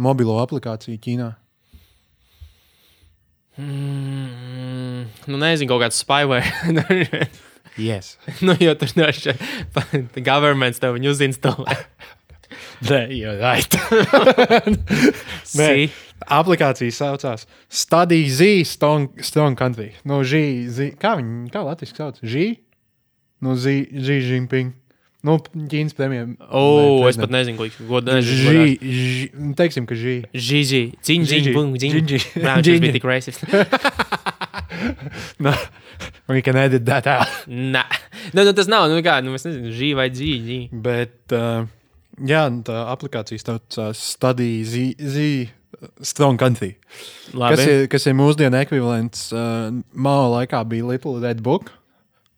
mobilo aplikāciju Ķīnā? Mm, nu, nezinu, kaut kāds spyware. [LAUGHS] Yes. nu, jo tur šeit [LAUGHS] governments tev viņu uzinstalē. Nē, jau right. [LAUGHS] Nē. Si. Aplikācija saucās Study Z Strong, Strong Country. No G, Z, kā viņi, kā latviešu sauc? G? No Z, G Jinping. Nu, Ķīnas premjeram. O, es pat nezinu, ko godīgi. G, G, teiksim, ka G. Dziņ, Žiži. bum, dziņ. Žiži. Jā, viņš bija tik racist. [LAUGHS] No, we can edit that out. Nē, nu, nu, tas nav. Nu, kā, nu, es nezinu, žī vai dzī. dzī. Bet, uh, jā, nu, tā aplikācija saucās Study Z, Z Strong Country. Kas Labi. ir, kas ir mūsdienu ekvivalents? Uh, Māla laikā bija Little Red Book.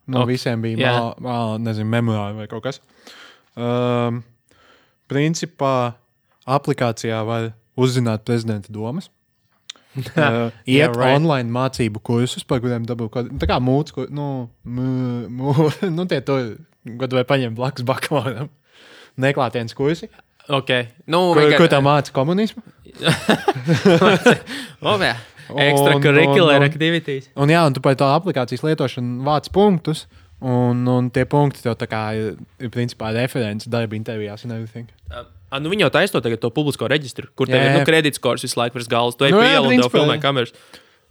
No Ok, visiem bija jā. māla, māla, nezinu, memorāli vai kaut kas. Um, principā aplikācijā var uzzināt prezidenta domas. [LAUGHS] Uh, iet Yeah, yeah, right. online mācību kursus, par kuriem dabūju kaut kādu tā kā mūcis, ko, nu, mū, mū, [LAUGHS] nu, tie to gadu vai paņem blakus bakalauram. Neklātienes kursi, Ok. Nu, ko, vienkār- ko tā māca komunismu. [LAUGHS] O, jā. Extracurricular activities. Un, jā, un tu par to aplikācijas lietošanu vāc punktus, un, un tie punkti tev kā ir, principā referents darba intervijās un everything. A, nu, viņi jau taisa to tagad, to publisko reģistru, kur tev Jā, ir nu, kredītskors visu laiku virs galvas. Tu ej Nu, pie ielas un tev filmē kameras.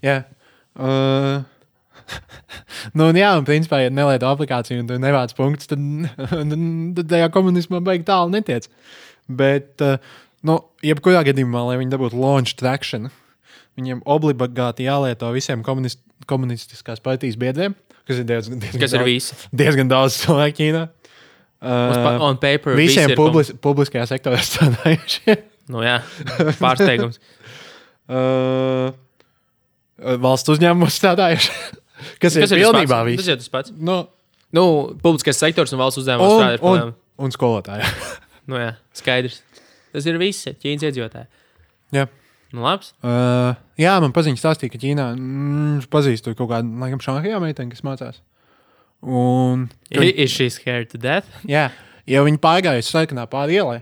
Jā. Uh, [LAUGHS] nu, un jā, un principā, ja nelieto aplikāciju un tu nevāc punktus, [LAUGHS] tad, tad tajā komunismā baigi tālu netiec. Bet, uh, nu, jebkurā gadījumā, lai viņi dabūtu launch traction, viņiem obligāti jālieto visiem komunist, komunistiskās partijas biedriem, kas ir diezgan, diezgan, Kas ir daudz, visi? diezgan daudz cilvēku Ķīnā. Uh, On paper. visiem visi ir publis, publiskajā sektorā [LAUGHS] strādājušiem. kom- Nu, jā, pārsteigums. [LAUGHS] Uh, valsts uzņēmumos strādājuši. kas, [LAUGHS] kas ir tas pilnībā viss. Tas ir tas pats. Nu, Nu, publiskais sektors un valsts uzņēmums strādā. Un, un skolotāji. nu, jā, skaidrs. Tas ir viss Ķīnas iedzīvotāji. jā. Nu, labs. Uh, jā, man paziņas stāstīja, ka Ķīnā mm, pazīstu kaut kādu, laikam, šāhajā meiteni, kas mācās. Un, ka, I- Is she scared to death? [LAUGHS] jā, ja viņi pārgāja uz sarkanā pāri ielai,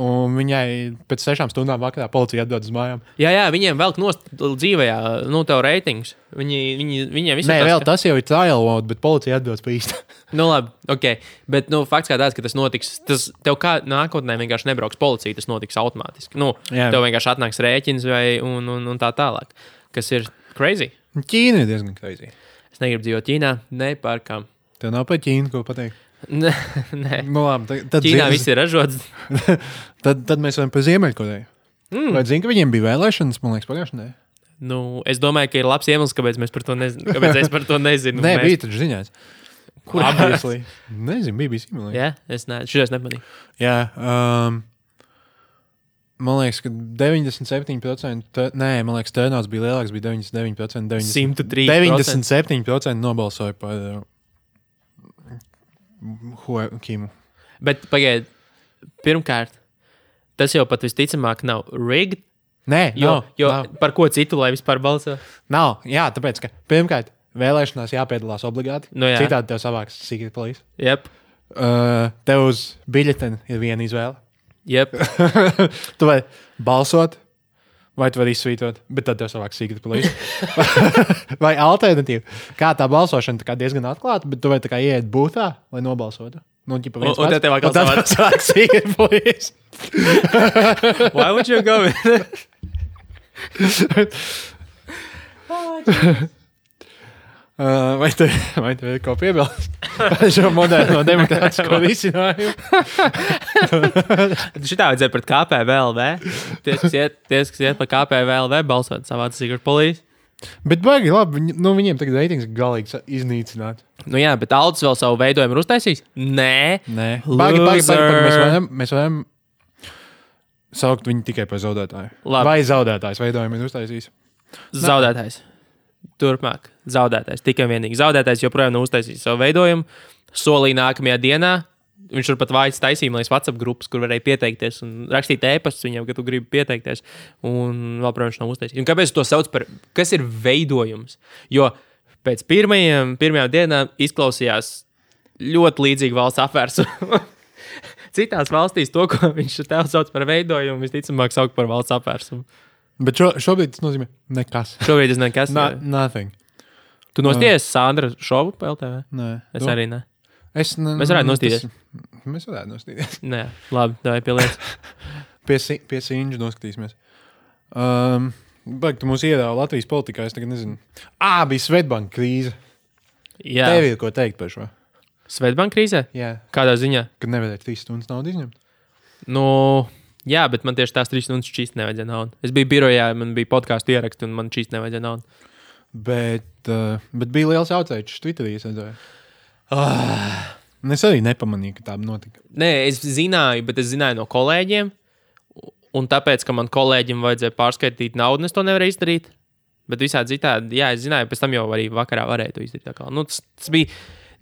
un viņai pēc sešām stundām vakarā policija atdod uz mājām. Jā, jā, viņiem velk nost dzīvē, nu, tev reitings. Viņi, viņi, viņiem viss Nē, ir vēl tas jau ir trial mode, bet policija atdos pa īstu. [LAUGHS] Nu, labi, ok. Bet, nu, fakts kā tāds, ka tas notiks. Tas tev kā nākotnē vienkārši nebrauks policija, tas notiks automātiski. Nu, Jā. tev vienkārši atnāks rēķins vai un, un, un tā tālāk. Kas ir crazy. Ķīna ir diezgan crazy. Es negribu dzīvot Ķīnā, ne par kam. Tev nav par Ķīnu ko pateikt. Nē, [LAUGHS] nē. Nu, labi, tad, tad, Ķīnā zini- viss ir ražots. [LAUGHS] tad, tad mēs varam par Ziemeļkoreju. Mm. Vai zini, ka viņiem bija vēlēšanas, man liekas, pagājušajā nedēļā? Nu, es domāju, ka ir labs iemesls, kāpēc, mēs par to nezin, kāpēc es par to nezinu. Nē, mēs... bija taču ziņās. Kur? Obviously. Nezinu, bija bijis. liekas. Jā, es neesmu. Šis nemanīju. Jā, um, man liekas, ka 97%, te- nē, man liekas, turnauts bija lielāks, bija 99%. 90, 103%. 97% nobalsoja par uh, Hue- Kimu. Bet pagaidiet, pirmkārt, tas jau pat visticamāk nav rigged. Nē, Jo, nav, jo nav, par ko citu, lai vispār balso? nav. Jā, tāpēc, ka pirmkārt, vēlēšanās jāpiedalās obligāti. Nu jā. Citādi tev savāks Secret Police. Jep, Uh, tev uz biļeteni ir viena izvēle. jep. [LAUGHS] tu vari balsot, vai tu vari izsvītot, bet tad tev savāks Secret Police. [LAUGHS] vai alternatīva, kā tā balsošana tā kā diezgan atklāta, bet tu vari ieiet būtā, lai nobalsotu. Nu, ģipa, Un- un tad tev atkal tev savāks Secret Police. [LAUGHS] Why would you go with Uh, [LAUGHS] vai tev [LAUGHS] vai tev ir ko piebilst par šo moderno demokrātisko [LAUGHS] risinājumu? [LAUGHS] Šitā vajadzēja pret KPVLV. Tie, kas iet, tie, kas iet par KPVLV, balsot savā Secret Police. Bet baigi labi, viņi, nu, viņiem tagad reitings galīgi iznīcināts. Nu jā, bet Aldis vēl savu veidojumu ir uztaisījis? Nē, Nē, baigi, baigi, baigi, baigi. Mēs varam, mēs varam saukt viņu tikai par zaudētāju. Labi. Vai zaudētājs veidojumu ir uztaisījis? zaudētājs. Turpmāk, zaudētājs. Tikai vienīgi zaudētājs joprojām nav uztaisījis savu veidojumu. Solīja nākamajā dienā. Viņš tur pat vājas taisīja, lai WhatsApp grupas, kur varēja pieteikties un rakstīt ēpastus viņam, ka tu gribi pieteikties. Un vēl, protams, nav uztaisījis. Un kāpēc to sauc par, kas ir veidojums? Jo pēc pirmajiem, pirmajām dienām izklausījās ļoti līdzīgi valsts apvērsumu. [LAUGHS] Citās valstīs to, ko viņš tev sauc par veidojumu, visticamāk, sauc par valsts apvērsumu. Bet šo, šobrīd tas nozīmē nekas. Šobrīd es nekas neesmu. nothing. Tu nosties Sandra šovu PLTV? Nē, Es Nu, arī ne. Es ne, Mēs varētu nostīties. Tas, mēs varētu nostīties. [LAUGHS] Nē, labi, tā ir pieliet. Pie, si- pie Sinģa noskatīsimies. Um, Baigi, tu mūs iedāvā Latvijas politikā. Es tagad nezinu. Ā, bija Svetbanka krīze. Jā, Tev ir ko teikt par šo? Svetbanka krīzē? Jā, Kādā ziņā? kad nevarēja trīs stundas naudu izņemt. Nu, jā, bet man tieši tās trīs stundas šķīst nevajadzēja naudu. Es biju birojā, man bija podkāstu ieraksti, un man šķīst nevajadzēja naudu. Bet, uh, bet bija liels jautājums Twitterī. Es. Un es arī nepamanīju, ka tā notika. Nē, es zināju, bet es zināju no kolēģiem. Un tāpēc, ka man kolēģim vajadzēja pārskaitīt naudu, es to nevarēju izdarīt. Bet visādi citādi, jā, es zināju, pēc tam jau arī vakarā varēju to izdarīt. Nu, tas, tas bija,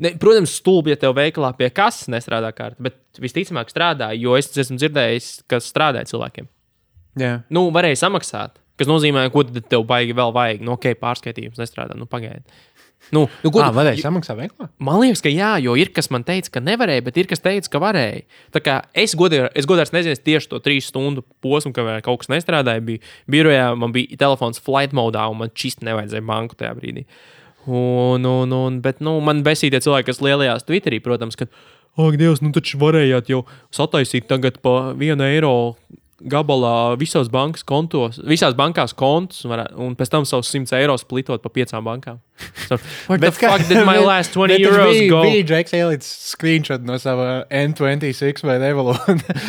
ne, protams, stulbi, ja tev veikalā pie kases nestrādā kārta, bet visticamāk strādā, jo es esmu dzirdējis, kas strādāja cilvēkiem. Jā, Nu, varēja samaksāt, kas nozīmē, ko tad tev baigi vēl vajag. Nu, ok, pārskaitījums nestrādā, nu, pagaidi. Nu, nu, ko ah, tu- varēja samaksāt veiklā. Man liekas, ka jā, jo ir kas man teica, ka nevarēja, bet ir kas teica, ka varēja. Tā kā es godīgi, nezinu tieši to trīs stundu posmu, kad kaut kas nestrādāja. Bija birojā, man bija telefons flight modā, un man čist nevajadzēja banku tajā brīdī. Un, un, un, bet nu, man besīja cilvēki, kas lielajās Twitterī, protams, ka, ak, Dievs, nu taču varējāt jau sataisīt tagad pa vienu eiro gabalā visos bankas kontos, visās bankās kontus, un, varētu, un pēc tam savus 100 eiro splitot pa piecām bankām. [LAUGHS] So, Where the kā- fuck did my [LAUGHS] bet- last 20 bet tas euros bija? Bija Džeks ielicis screenshot no sava N26 vai Revolut.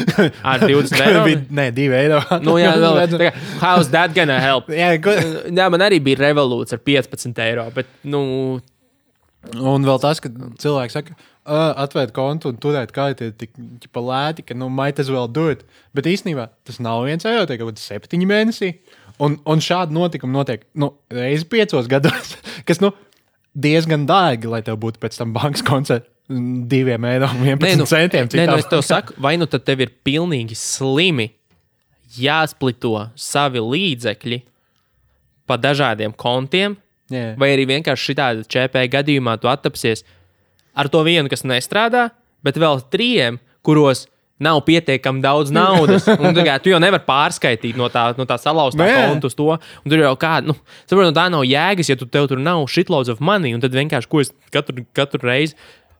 [LAUGHS] Ar 20 eiro? Bija- Nē, 2 eiro. Nu, jā, vēl, kā, how's that gonna help? jā, ko, Jā, man arī bija revolūcija ar 15 eiro, bet, nu, un vēl tas, ka cilvēki saka, uh, atvērt kontu un turēt ir tik ķipa lēti, ka, nu, might as well do it. Bet īstenībā tas nav viens eiro, tie kaut kādi septiņi mēneši. Un, un šādi notikumi notiek nu, reizes piecos gados, [LAUGHS] kas nu, diezgan dārgi, lai tev būtu pēc tam bankas koncerts. Diviem eiro un 11 Nē, nu, centiem. nē, nu, es tev saku, vai nu tad tev ir pilnīgi slimi jāsplito savi līdzekļi pa dažādiem kontiem, Jā. vai arī vienkārši šādā ČP gadījumā tu attapsies ar to vienu, kas nestrādā, bet vēl trījiem, kuros nav pietiekami daudz naudas. [LAUGHS] Un, kā, tu jau nevari pārskaitīt no tā, no tā salauztā konta uz to. Un tur jau kāda, nu, saprot, no tā nav jēgas, ja tu tev tur nav shitloads of money. Un tad vienkārši, ko es katru, katru reizi,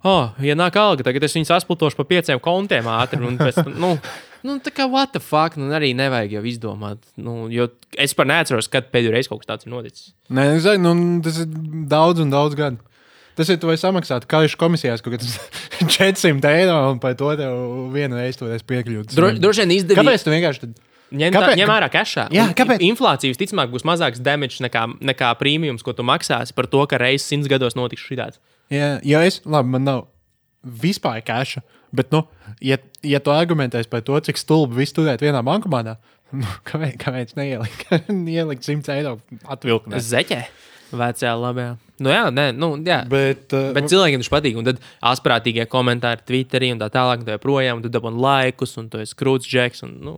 oh, ja nāk alga, tagad es viņu saspultošu pa pieciem kontiem ātri. Un pēc tam, nu, nu, tā kā what the fuck, nu, arī nevajag jau izdomāt. Nu, jo es par neatceros, kad pēdējo reizi kaut kas tāds ir noticis. Nē, es zinu, nu, tas ir daudz un daudz gadu. Tas ir, tu vai samaksāt karšu komisijās kaut kāds [LAUGHS] 400 eiro, un par to tev vienu reizi tur piekļūt. Dro, droši vien izdevīgi. Kāpēc tu vienkārši tad? Ņem, Kāpēc? tā, ņem ārā cashā. Jā, kāpēc? Inflācija visticamāk būs mazāks damage nekā, nekā prēmijums, ko tu maksāsi par to, ka reizes simts gados notiks šī tāds. Jā, ja es, labi, man nav vispār caša, bet, nu, ja, ja tu argumentēsi par to, cik stulbi viss turēt vienā bankomātā, [LAUGHS] nu, kāpēc, kāpēc neielikt [LAUGHS] ielikt 100 eiro atvilknē? Zeķē, vecajā labajā. Nu, jā, nē, nu, jā. Bet, uh, Bet cilvēkiem tas patīk. Un tad asprātīgie komentāri Twitterī un tā tālāk, un tā joprojām. Tu dabūji laikus, un tu esi krūts džeks, un, nu,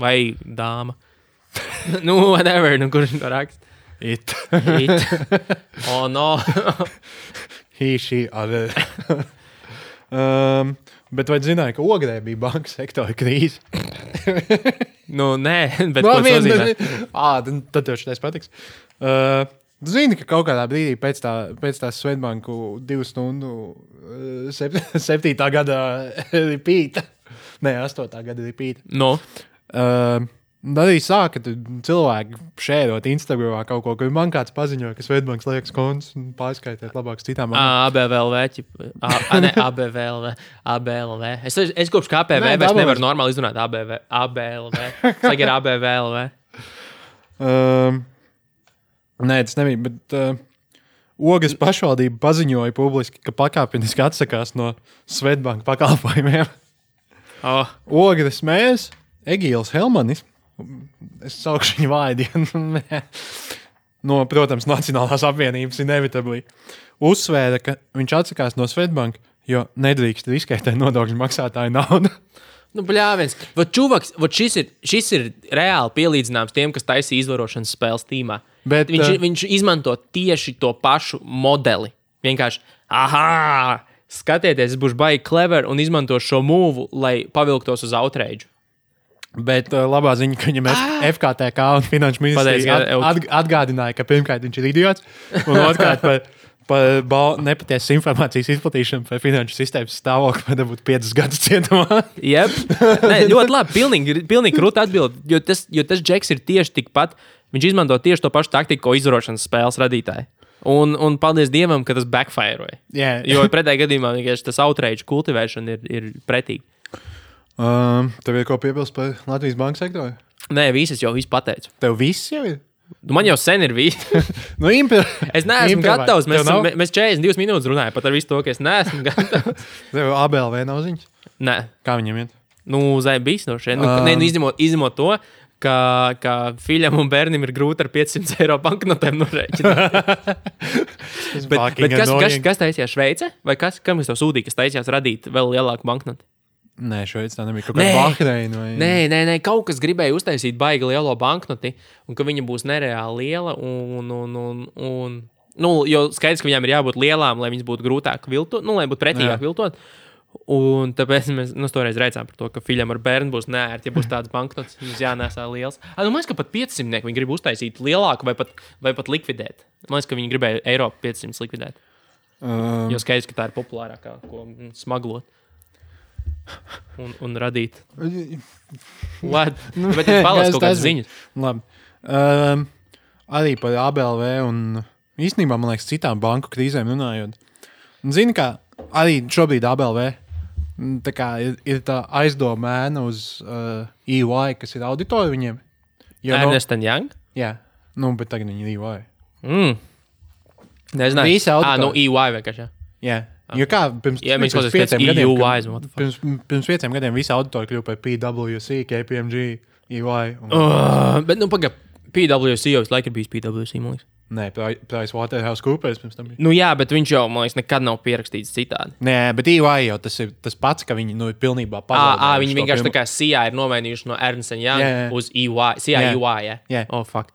vai dāma. [LAUGHS] nu, whatever, nu, kurš to raksta. it, It. [LAUGHS] Oh, no. [LAUGHS] he, she, other. um, bet vai zināji, ka Ogrē bija banka sektora krīze? nu, nē, bet Nu, ko tas nozīmē? Ā, tad, tev šis patiks. Uh, Zini, ka kaut kādā brīdī pēc, tā, pēc tās Svetbanku divu stundu, uh, sep, [LAUGHS] septītā gada [LAUGHS] ripīta, nē, astotā gada ripīta. Nu, Uh, arī sāka cilvēki šērot Instagramā kaut ko, ka man kāds paziņoja, ka Svetbanks liekas konts un pārskaitīt labāks citām ķip- A, a, ne, ABLV. ABLV. Es, es kopš KPV vairs nevaru normāli izrunāt ABV, ABLV. Tagad [LAUGHS] ir ABVLV. Um, nē, tas nebija. Bet uh, Ogas pašvaldība paziņoja publiski, ka pakāpeniski atsakās no Svetbanka pakalpojumiem. [LAUGHS] Oh, Ogas mērs, Egīls Helmanis, es saukšu viņu vārdienu, [LAUGHS] no, protams, Nacionālās apvienības inevitabli, uzsvēra, ka viņš atsakās no Svetbanka, jo nedrīkst riskēt ar nodokļu maksātāju naudu. nu, bļāviens. Vat čuvaks, vat šis, ir, šis ir reāli pielīdzināms tiem, kas taisīja izvarošanas spēles tīmā. Bet, viņš, eh, viņš izmanto tieši to pašu modeli. Vienkārši, ah, skatieties, es būšu baigi clever un izmantošu šo mūvu, lai pavilktos uz outrage. Bet uh, labā ziņa, ka viņam ah! FKTK un Finanšu ministrija at, at, atgādināja, ka pirmkārt viņš ir idiots, un otrkārt par, par bal- nepatiesas informācijas izplatīšanu par finanšu sistēmas stāvokli var dabūt piecus gadus cietumā. Yep. [LAUGHS] Nē, ļoti labi. Pilnīgi, pilnīgi krūti atbild. Jo tas, jo tas džeks ir tieši tikpat. Viņš izmanto tieši to pašu taktiku, ko izvarošanas spēles radītāji. Un, un paldies Dievam, ka tas backfire. Jā, Jo pretējā gadījumā tas outrage kultivēšana ir, ir pretīga. um, tev ir ko piebilst par Latvijas banku sektoru? Nē, visas jau viss pateicu. Tev viss jau ir? Nu, Man jau sen ir viss. [LAUGHS] Nu, impir... Es neesmu Improvise. gatavs. Mēs, esam, mēs 42 minūtes runājam par visu to, ka es neesmu gatavs. [LAUGHS] Tev ABLV nav ziņas. Nē, Kā viņam iet? nu, zēbīs no šeit. Nu, Um. nē, nu, izņemot, izņemot to, ka, ka fiļam un bērnam ir grūti ar 500 eiro banknotēm norēķināt. [LAUGHS] [LAUGHS] Bet, bet kas, kas, kas taisījās Šveicē? Vai kas, kam tev sūtīju, kas taisījās radīt vēl lielāku banknotu? Nē, šeit tā nebija. Kaut Nē. kā Bahreina vai... Nē, nē, nē, kaut kas gribēja uztaisīt baigi lielo banknoti, un ka viņa būs nereāli liela. Un, un, un, un, nu, jo skaidrs, ka viņām ir jābūt lielām, lai viņas būtu grūtāk viltot, nu, lai būtu pretīgāk Jā. Un tāpēc mēs nu, toreiz redzējām to, ka fiļam ar bērnu būs nērti, ja būs tāds banknots, [LAUGHS] viņas jānēsā liels. A, nu, man liekas, ka pat 500 viņi grib uztaisīt lielāku vai pat, vai pat likvidēt. Man liekas, ka viņi gribēja Eiropu 500 likvidēt. Um, Jo skaidrs, ka tā ir populārākā, ko mm, smaglot. Un, un radīt. What? Nu, bet palas es kaut kādas ziņas. Labi. Um, arī par ABLV un īstenībā, man liekas, citām banku krīzēm runājot. Un Zini, kā arī šobrīd ABLV tā kā ir, ir tā aizdoma ēna uz uh, EY, kas ir auditori viņiem. Jo, nu, Ernest and Young? jā, nu, bet tagad viņi ir EY. Mm. Nezinu. Visi Ah, auditori. nu, EY vienkārši. jā. Jā. Jo kā pirms, Jā, mēs pirms pēc pieciem gadiem, EY, kad- pirms, pirms pieciem gadiem visi auditori kļuva par PWC, KPMG, EY. Un, Uh, bet, nu, pagaidi. PWC jau visu laiku ir bijis PWC. man liekas. Nē, Pri- Price Waterhouse Coopers pirms tam bija. Nu, jā, bet viņš jau, man liekas, nekad nav pierakstīts citādi. Nē, bet EY jau tas ir tas pats, ka viņi nu, ir pilnībā pazaudējuši. ah, viņi vienkārši tā pirmo- kā CIA ir nomainījuši no Ernst and Young Jā, jā. uz EY. CIA, Jā. EY, jā. Jā. Oh, fuck.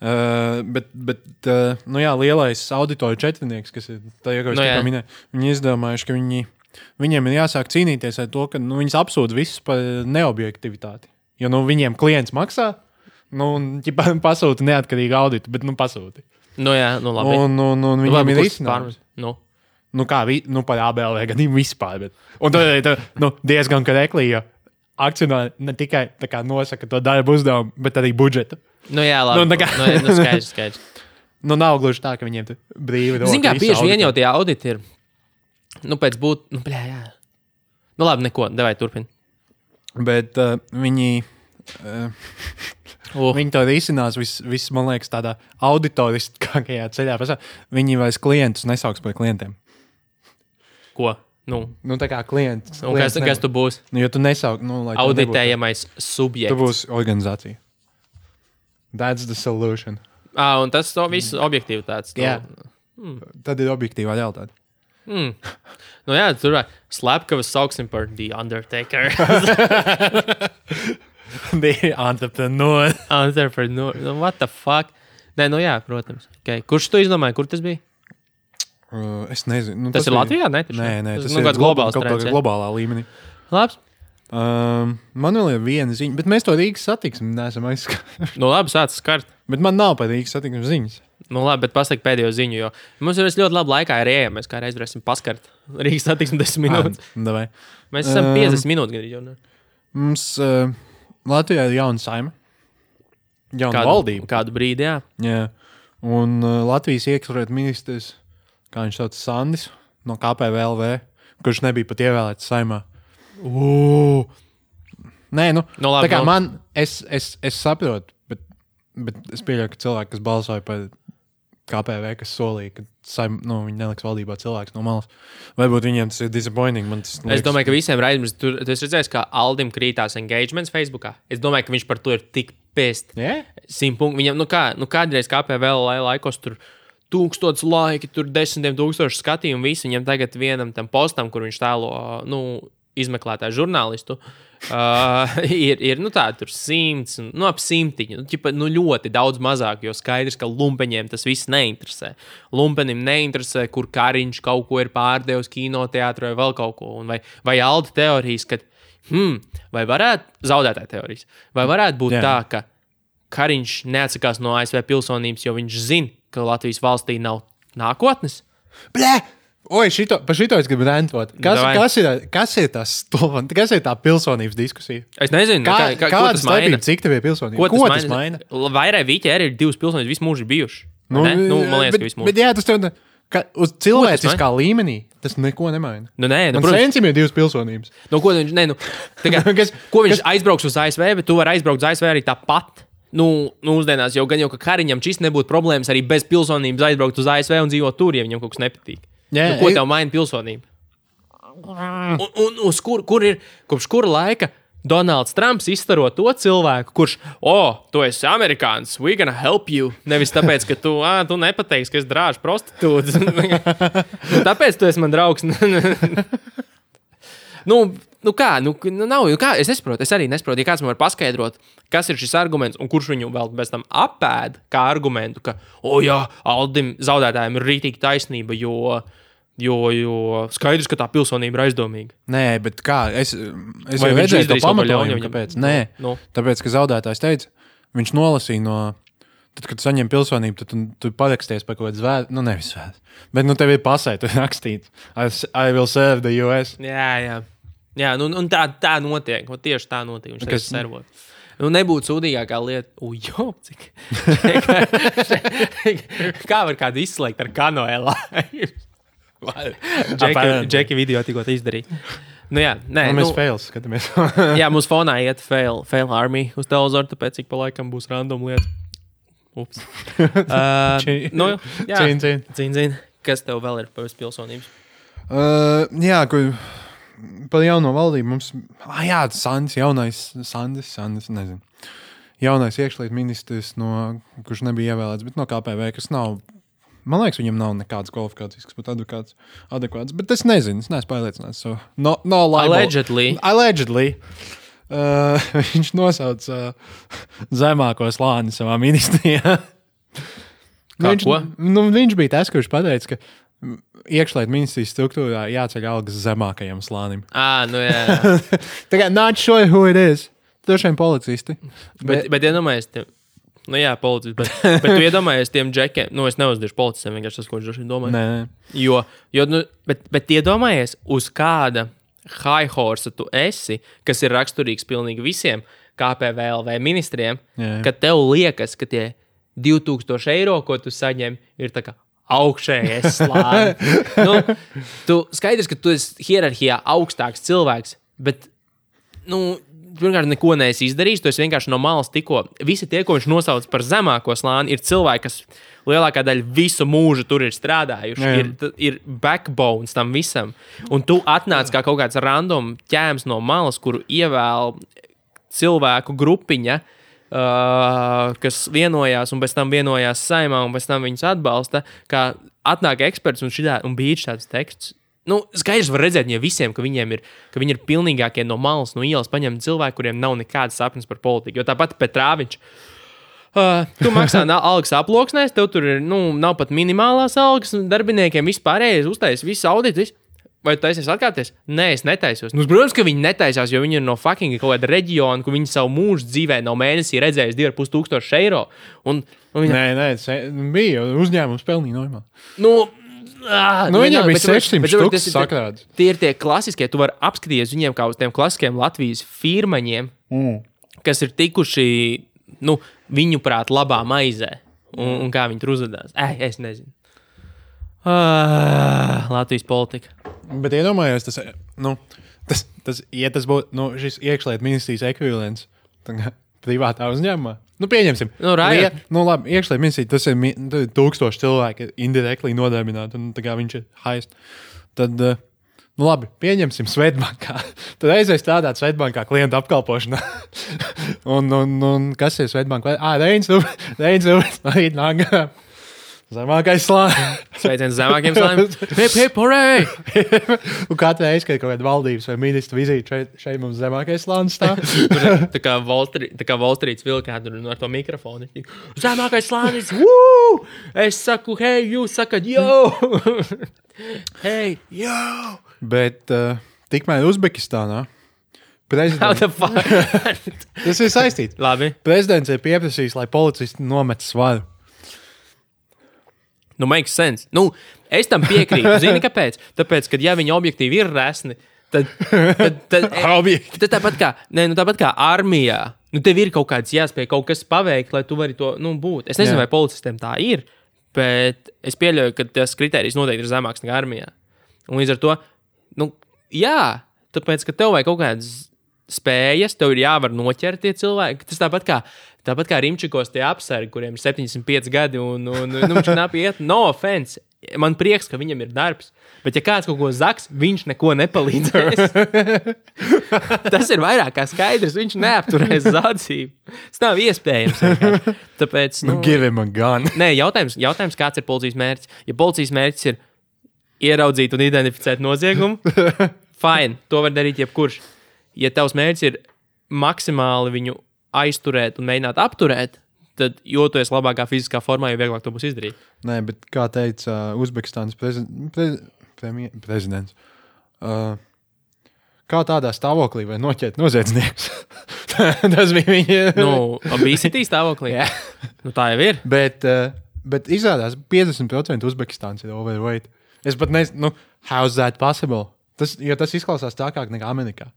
Uh, bet, bet uh, nu jā, lielais auditoriju četrnieks, kas ir tā jau, es Nu jā. minēju, viņi izdomājuši, ka viņi viņiem ir jāsāk cīnīties ar to, ka nu, viņas apsūdz visus par neobjektivitāti. Jo nu, viņiem klients maksā, nu, un ģipa, [LAUGHS] pasūta neatkarīgu auditu, bet nu, pasūta. Nu, jā, nu labi. Un, un, un Nu, viņiem labi, ir pārmet? Nu. Nu, kā vi, nu, par ABLV gadījumu vispār. Bet. Un tad ir nu, diezgan korekli, jo akcionāri ne tikai kā nosaka to darbu uzdevumu, bet arī budžetu. Nu, jā, labi. Nu, Nu, kā- nu, nu, skaidrs, skaidrs. [LAUGHS] Nu, nav gluži tā, ka viņiem tur brīvi ir. Ziniet, kā bieži vien jau tie auditi ir. Nu, pēc būt, nu, blē, jā. Nu, labi, neko, devai turpini. Bet uh, viņi. Uh, [LAUGHS] Uh, Viņi to risinās, vis, vis, man liekas, tādā auditoriskākajā ceļā. Viņi vairs klientus nesauks par klientiem. ko? Nu, Nu, tā kā klients. un kas, klients kas tu būsi? Nu, jo tu nesauc, nu, lai tu Auditējamais Tu subjekts. būsi organizācija. That's the solution. Ah, un tas to viss objektivitātes. to- Jā. Tad ir objektīvā realitāte. Mm. Nu, jā, tur var slepkavas sauksim par The Undertaker. [LAUGHS] [LAUGHS] [LAUGHS] Bija [LAUGHS] entrepreneur. Entrepreneur. Nu, what the fuck? Nē, nu jā, protams. Okay. Kurš to izdomāja? Kur tas bija? Uh, es nezinu. Nu, Tas, tas ir Latvijā? Ne, taču? Nē, nē, tas, nu, ir kāds globāls kaut ja? globālā līmenī. Labs. Um, man vēl ir viena ziņa, bet mēs to Rīgas satiksmi neesam aizskāruši. Nu, labi, sāc skart. Bet man nav par Rīgas satiksmi ziņas. Nu, labi, bet pasak pēdējo ziņu, jo mums ir ļoti labi laikā ir ejama. Mēs kā reiz varēsim paskart Rīgas satiksmi 10 minūtes. Ah, davai. Mēs esam Um, 50 minūtes gandrīz jau. ne? Mums uh, Latvijā ir jauna saima. Jauna Kādu, valdība. kādu brīdi, jā. Jā. Un uh, Latvijas iekšlietu ministrs, kā viņš sauc, Sandis no KPVLV, kurš nebija pat ievēlēts saimā. Ugh! Nē, nu, Nu, labi, tā kā nu. man, es, es, es saprotu, bet, bet es pieļauju, ka cilvēki, kas balsoja par KPV, kas solīja, ka saim, nu, viņi neliks valdībā cilvēks no malas, varbūt viņiem tas ir disappointing. Tas Es domāju, ka visiem raidījumiem tur tu esi redzējis, kā Aldim krītās engagements Facebook. Es domāju, ka viņš par to ir tik pēst. ka. Yeah? Punktu. Viņam, nu, kā, nu kādreiz KPV lai- laikos tur tūkstotis laiki, tur desmitiem tūkstoši skatījumu, viņam tagad vienam tam postam, kur viņš tēlo, nu, izmeklētāju žurnālistu. Uh, [LAUGHS] ir, ir nu, tur simts, nu, ap simtiņu. Nu, ķipa, nu, ļoti daudz mazāk, jo skaidrs, ka lumpeņiem tas viss neinteresē. Lumpenim neinteresē, kur kariņš kaut ko ir pārdevis kinoteātrī vai vēl kaut ko. Un vai, vai alda teorijas, ka, hmm, vai varētu zaudētāja teorijas, vai varētu būt. Jā. tā, ka Kariņš neatsakās no ASV pilsonības, jo viņš zina, ka Latvijas valstī nav nākotnes. Blē! Oi, šito, par šito es gribu rentot. Kas, Davai. kas, ir, kas ir tas stulbs? Kas ir tā pilsonības diskusija? Es nezinu, Kā, kā, kā, ko kāda tas maina. starpība, cik tev ir pilsonība? Ko tas, maina? Vairāk vīķi arī ir divas pilsonības, visu mūžu bijuši. Nu, ne? nu, man liekas, bet, ka visu mūžu. bet, jā, tas tev ka uz cilvēciskā līmenī tas neko nemaina. Nu, nē, nu, Man protams, ir divas pilsonības. nu, ko viņš, ne, nu, kā, [LAUGHS] Kas- ko viņš aizbrauks uz ASV, bet tu vari aizbraukt uz ASV arī tāpat. Nu, nu, mūsdienās jau gan jau, ka Kariņam šis nebūtu problēmas arī bez pilsonības aizbraukt uz ASV un dzīvot tur, ja viņam kaut kas nepatīk. Jā, nu, ko tev maina pilsonība? Un, un uz kur, kur ir, kopš kura laika Donalds Trumps izstaro to cilvēku, kurš, oh, tu esi amerikānis, we gonna help you. Nevis tāpēc, ka tu, ah, tu nepateiksi, ka es drāžu prostitūtus. [LAUGHS] Nu, tāpēc tu esi man draugs. [LAUGHS] nu, nu kā, nu, nu nav, nu kā, es nesaprotu, es arī nesaprotu, ja kāds man var paskaidrot, kas ir šis arguments, un kurš viņu vēl pēc tam apēda kā argumentu, ka, oh, jā, Aldim zaudētājiem ir rītīgi taisnība, jo, jo, jo skaidrs, ka tā pilsonība ir aizdomīga. Nē, bet kā? Es, es jau redzēju ļaunu pamatojumu, viņam? kāpēc. Nē, Nu. tāpēc, ka zaudētājs teica, viņš nolasīja no. Tad, kad tu saņem pilsonību, tad tu, tu paraksties par kaut kādu zvēru, nu, nevis zvēru. Bet, nu, tev ir pasē, tur rakstīts, I, I will serve the US. Jā, jā. jā nu, un tā, tā notiek. Un tieši tā notiek. Viņš Kas- tas servot. Nu, nebūtu sūdīgākā lieta. Ujo, cik. [LAUGHS] [LAUGHS] Kā var kādu izslēgt ar kanoēlā? [LAUGHS] Džeki [LAUGHS] video tikko izdarīja. Nu, jā, nē, Nu, mēs nu, fails skatāmies. [LAUGHS] jā, mums fonā iet fail, fail army uz televizoru, tāpēc ik pa laikam būs random lietas. Ups. [LAUGHS] Uh, nu, jā, Cīn, cīn. Cīn, cīn. Kas tev vēl ir pēc pilsonības? Uh, jā, kur par jauno valdību mums. Ah, jā, Sandis, jaunais Sandis, Sandis, nezinu. Jaunais iekšlietu ministrs, no, kurš nebija ievēlēts, bet no KPV, kas nav. Man liekas, viņam nav nekādas kvalifikācijas, kas būtu adekvāts. adekvāts bet es nezinu, es neesmu pārliecināts. So, no, no libel. Allegedly. Allegedly. Uh, [LAUGHS] viņš nosauca uh, zemāko slāni savā ministrijā. [LAUGHS] Kā viņš, ko? nu, viņš bija tas, kurš pateica, ka iekšlietu ministrijas struktūrā jāceļ algas zemākajam slānim. [LAUGHS] Ah, nu jā. jā. Tā kā not sure who it is. Vien policisti. bet, bet iedomājieties, tiem, nu jā, policists, bet, [LAUGHS] bet tu iedomājies tiem džekiem, nu es neuzdiršu policistam, vienkārši tas, ko viņš domāja. Nē, Jo, jo nu, bet, bet iedomājies, uz kāda high horse tu esi, kas ir raksturīgs pilnīgi visiem KPVLV ministriem, Jā. ka tev liekas, ka tie 2000 eiro, ko tu saņem, ir tā kā augšējais [LAUGHS] slānis. nu, tu skaidrs, ka tu esi hierarhijā augstāks cilvēks, bet, nu, pirmkārt, neko neesi izdarījis. Tu vienkārši no malas tikko. Visi tie, ko viņš nosauc par zemāko slāni, ir cilvēki, kas lielākā daļa visu mūžu tur ir strādājuši. Jā, jā. Ir, ir backbone tam visam. Un tu atnāc kā kaut kāds random ķēms no malas, kuru ievēl cilvēku grupiņa. Uh, kas vienojās, un pēc tam vienojās saimā, un pēc tam viņus atbalsta. Kā atnāk eksperts un, šitā, un bija šāds teksts. Nu, skaidrs, var redzēt, ja visiem, ka viņiem ir, ka viņi ir pilnīgākie no malas, no ielas paņemti cilvēki, kuriem nav nekādas sapnes par politiku. Jo tāpat Petrāviņš. Uh, tu maksā algas aploksnēs, tev tur ir, nu, nav pat minimālās algas, un darbiniekiem vispārējais uztais, viss audits. Vai tu taisies atkāpties? Nē, es netaisos. Nu, protams, ka viņi netaisās, jo viņi ir no fucking kaut kāda reģiona, kur viņi savu mūžu dzīvē nav mēnesī redzējuši 2,5 tūkstoši eiro. Un, un viņi, nē, nē se, bija uzņēmums pelnīja normāli. nu, ā, Nu, viņam bet tu vari- 600 bet tu vari- štukas tas ir- sakrāts. Tie ir tie klasiskie, tu vari apskatīties viņiem kā uz tiem klasiskiem Latvijas firmaņiem, Mm. kas ir tikuši, nu, viņu prāt, labā maizē. Un, un kā viņi tur uzvedās. Ei, es nezinu. Ah, Latvijas politika. Bet iedomājieties, tas, nu, tas, tas, ja tas būtu nu, šis iekšlietu ministrijas ekvivalents [LAUGHS] privātā uzņēmumā. Nu, pieņemsim, Nu. Rie- nu, labi, iekšlietu ministrija tas ir tu- tūkstoši cilvēki indirekti nodarbināti, un tā kā viņš ir haist. Tad, eh, nu, labi, pieņemsim Svetbankā. [LAUGHS] Tad aizēs strādāt Svetbankā klientu apkalpošanā. [LAUGHS] un, un, un kas ir Svetbankā? Ah, Reins, [LAUGHS] Reins, Reins, nāk. Zemākais slānis. Sveiciens zemākiem slāņiem. Hip, hip, hurray! Un katru reizi, kad ir kaut kāda valdības vai ministra vizīte, šeit, šeit mums zemākais slānis stāv. Tā kā Volstri- tā kā Volstrīts vilkā tur no to mikrofonu. Zemākais slānis! Woo! Es saku, hei, jūs sakat, yo! hei, yo! Bet uh, tikmēr Uzbekistānā How prezidents, the fuck? tas ir saistīts. Labi. Prezidents ir pieprasījis, lai policisti nomet svaru. Nu, makes sense. Nu, es tam piekrītu. Zini, kāpēc? Tāpēc, ka, ja viņi objektīvi ir resni, tad, tad, tad, [LAUGHS] tad tāpat, kā, ne, nu, tāpat kā armijā, nu, tev ir kaut kāds jāspēj kaut kas paveikt, lai tu vari to nu, būt. Es nezinu, Jā. vai policistiem tā ir, bet es pieļauju, ka tas kriterijs noteikti ir zemāks nekā armijā. Un līdz ar to, nu, jā, tāpēc, ka tev vajag kaut kādas spējas, tev ir jāvar noķert tie cilvēki. Tas tāpat kā, tāpat kā Rimčikos tie apsargi, kuriem ir 75 gadi un, un nu, viņš nav iet. No offense. Man prieks, ka viņam ir darbs. Bet, ja kāds kaut ko zaks, viņš neko nepalīdzēs. [LAUGHS] Tas ir vairāk kā skaidrs. Viņš neapturēs zādzību. Tas nav iespējams. vienkārši. Tāpēc, Nu, nu, give him a gun. Nē, jautājums, jautājums, kāds ir policijas mērķis? Ja policijas mērķis ir ieraudzīt un identificēt noziegumu, [LAUGHS] fine, to var darīt jebkurš. Ja tavs mērķis ir maksimāli viņu aizturēt un mēģināt apturēt, tad, jo tu esi labākā fiziskā formā, jo vieglāk to būs izdarīt. Nē, bet kā teica uh, Uzbekistānas prezi prez premje- prezidents, uh, kā tādā stāvoklī var noķert noziedznieks? [LAUGHS] Tas bija viņa. Nu, obesity stāvoklī. Jā. nu, tā jau ir. Bet, uh, bet izrādās, 50% Uzbekistāns ir overweight. Es pat nezinu, nu, how's that possible? Tas, jo tas izklausās tā kā Amerikā.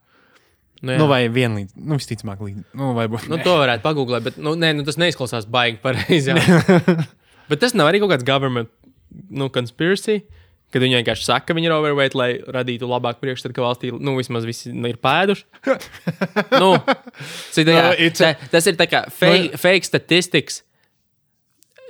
Nu, jā. Nu, vai vienlīdz, nu, visticamāk, līdz. Nu, varbūt. Nu, to varētu pagūglēt, bet nu, nē, nu, tas neizklausās baigi pareizi. [LAUGHS] bet tas nav arī kaut kāds government nu, conspiracy. Kad viņi vienkārši saka, ka viņi ir overweight, lai radītu labāku priekšstatu, ka valstī nu, vismaz visi ir pēduši. nu, cik, tā, No, it's tā, a- tas ir tā kā fake, fake statistics.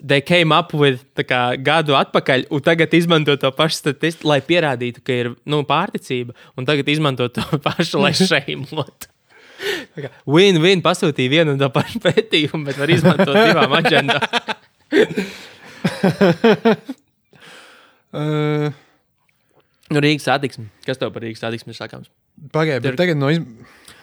They came up with tā kā, gadu atpakaļ, un tagad izmanto to pašu statistiku, lai pierādītu, ka ir nu, pārticība, un tagad izmanto to [LAUGHS] pašu, lai [LAUGHS] šeimotu. Tā kā Win-win pasūtīja vienu un to pašu [LAUGHS] pētījumu, bet var izmantot divām aģentām. Uh, Nu, Rīgas satiksme. Kas tev par Rīgas satiksmi ir sakāms? Pagaidiet, bet tagad no iz...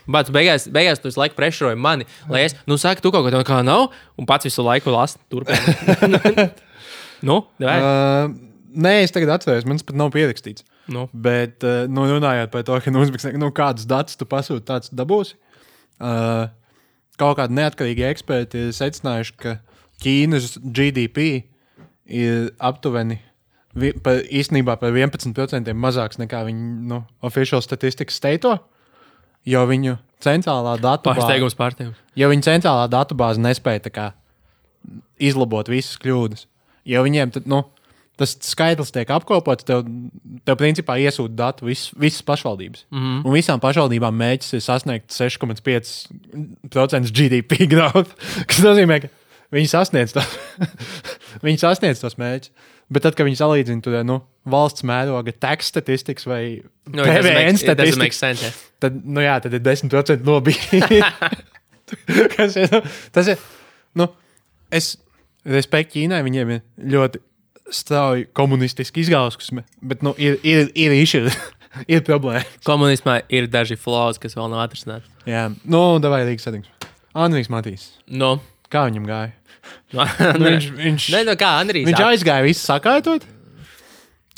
Bet beigās, beigās tu visu laiku prešroji mani, lai es, nu, saku, tu kaut ko tādu kā nav, un pats visu laiku lasu turpinājumu. [LAUGHS] nu? Uh, nē, es tagad atceros, man tas pat nav pierakstīts. Nu, Bet, uh, nu, runājot par to, ka nu, nu, kādus datus tu pasūti, tāds dabūsi. Uh, kaut kādi neatkarīgi eksperti ir secinājuši, ka Ķīnas GDP ir aptuveni par, īstenībā par 11% mazāks nekā viņu nu, oficiālā statistikas steito. Jo viņu centrālā datubāze, pārsteigums, pārsteigums. jo viņu centrālā datubāze nespēja kā izlabot visas kļūdas. Jo viņiem tad, nu, tas skaitlis tiek apkopots, tev, tev principā iesūta datu vis, visas pašvaldības. Mm -hmm. Un visām pašvaldībām mērķis ir sasniegt 6,5% GDP growth. [LAUGHS] Kas nozīmē, ka viņi sasniedz, to, [LAUGHS] viņi sasniedz tos mērķus. Bet tad, kad viņi salīdzina to nu, valsts mēroga tax statistikas vai doesn't PVN statistikas, sense, yeah. tad, nu, jā, tad ir 10% nobīdi. [LAUGHS] Kas ir, nu, tas ir, nu, es respektu Ķīnai, viņiem ir ļoti strauji komunistiski izgausme, bet, nu, ir, ir, ir, [LAUGHS] ir, ir problēma. Komunismā ir daži flaws, kas vēl nav atrisināti. Jā, nu, davai Rīgas sadings. Andrijs Matīs, Nu, kā viņam gāja? [LAUGHS] nu, Nu, viņš, viņš, Nē, no kā Andrijs. viņš aizgāja visu sakārtot.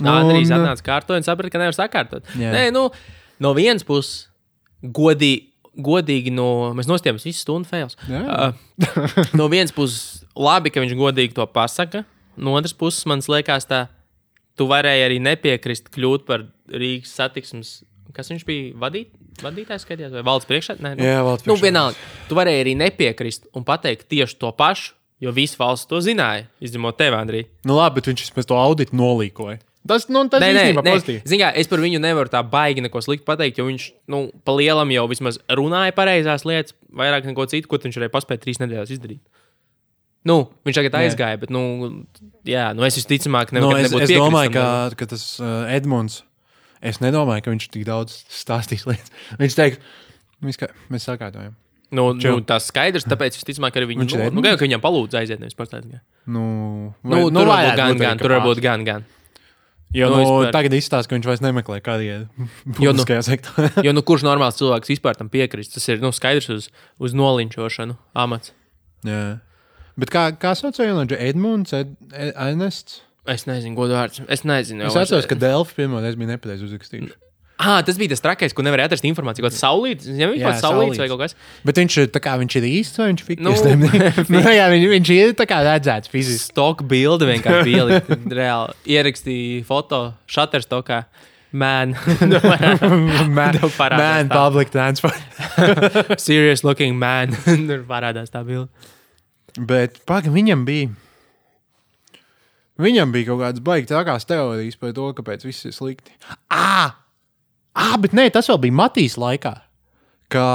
Nu, Andrijs Un, atnāca kārtot un saprata, ka nevar sakārtot. Jā. Nē, nu, no vienas puses, godīgi, godīgi no, mēs nostājāmies visu stundu fails. Uh, [LAUGHS] no vienas puses, labi, ka viņš godīgi to pasaka. No otras puses, man liekas, tā, tu varēji arī nepiekrist kļūt par Rīgas satiksmes. Kas viņš bija? Vadīt, vadītājs, skatījās, vai valsts priekšā? Nē, nu, Jā, valsts nu, priekšā. vienalga. Tu varēji arī nepiekrist un pateikt tieši to pašu, jo visa valsts to zināja, izņemot tevi, Andrija. Nu, labi, bet viņš pēc to auditu nolīkoja. Tas, nu, tas Nē, īstenībā nē. pozitīvi. Zini, kā, es par viņu nevaru tā baigi neko sliktu pateikt, jo viņš nu, pa lielam jau vismaz runāja pareizās lietas, vairāk neko citu, ko viņš varēja paspēt trīs nedēļas izdarīt. Nu, viņš tagad aizgāja, bet, nu, jā, nu es visticamāk, Nu, nevaru. es, es domāju, ka, ka tas uh, Edmunds, es nedomāju, ka viņš tik daudz stāstīs lietas. Viņš teiks, mēs, kā, mēs sakārtojam. Nu, Čau. nu, tas skaidrs, tāpēc visticamāk, arī viņu, nu, nu, gan, ka viņam palūdz aiziet, nevis pastāstīt. Nu, Nu, nu, tur varbūt gan, gan, tur varbūt gan, gan. Jo nu, nu, nu, tagad izstāsta, ka viņš vairs nemeklē [LAUGHS] Jo, nu- publiskajā sektorā. Jo, nu, kurš normāls cilvēks vispār tam piekrist? Tas ir, nu, skaidrs uz, uz nolinčošanu amats. Jā. Bet kā, kā saucēja Jonāģa Edmunds, Ed, Ed, Ernests? Es nezinu, godu vārds. Es nezinu. Es atceros, ka Delfi pirmo reizi bija nepareizi uzrakstīts. Ah, tas bija tas trakais, ko nevarēja atrast informāciju. Kaut kāds saulītis, ja viņš Jā, kaut kāds saulītis vai kaut kas. Bet viņš ir, tā kā, viņš ir īsts vai viņš Nu, [LAUGHS] [LAUGHS] fiktīvs? Nu, jā, viņš, viņš ir tā kā redzēts fiziski. Stock bilde vienkārši [LAUGHS] pielikt. Reāli ierakstīja foto Shutterstockā. Man, Man, man tā. public transport. serious looking man. Tur parādās tā bilde. Bet paga, viņam bija. Viņam bija kaut kādas baigas trakās teorijas par to, kāpēc viss ir slikti. Ah! Ah, bet nē, tas vēl bija Matīs laikā. Ka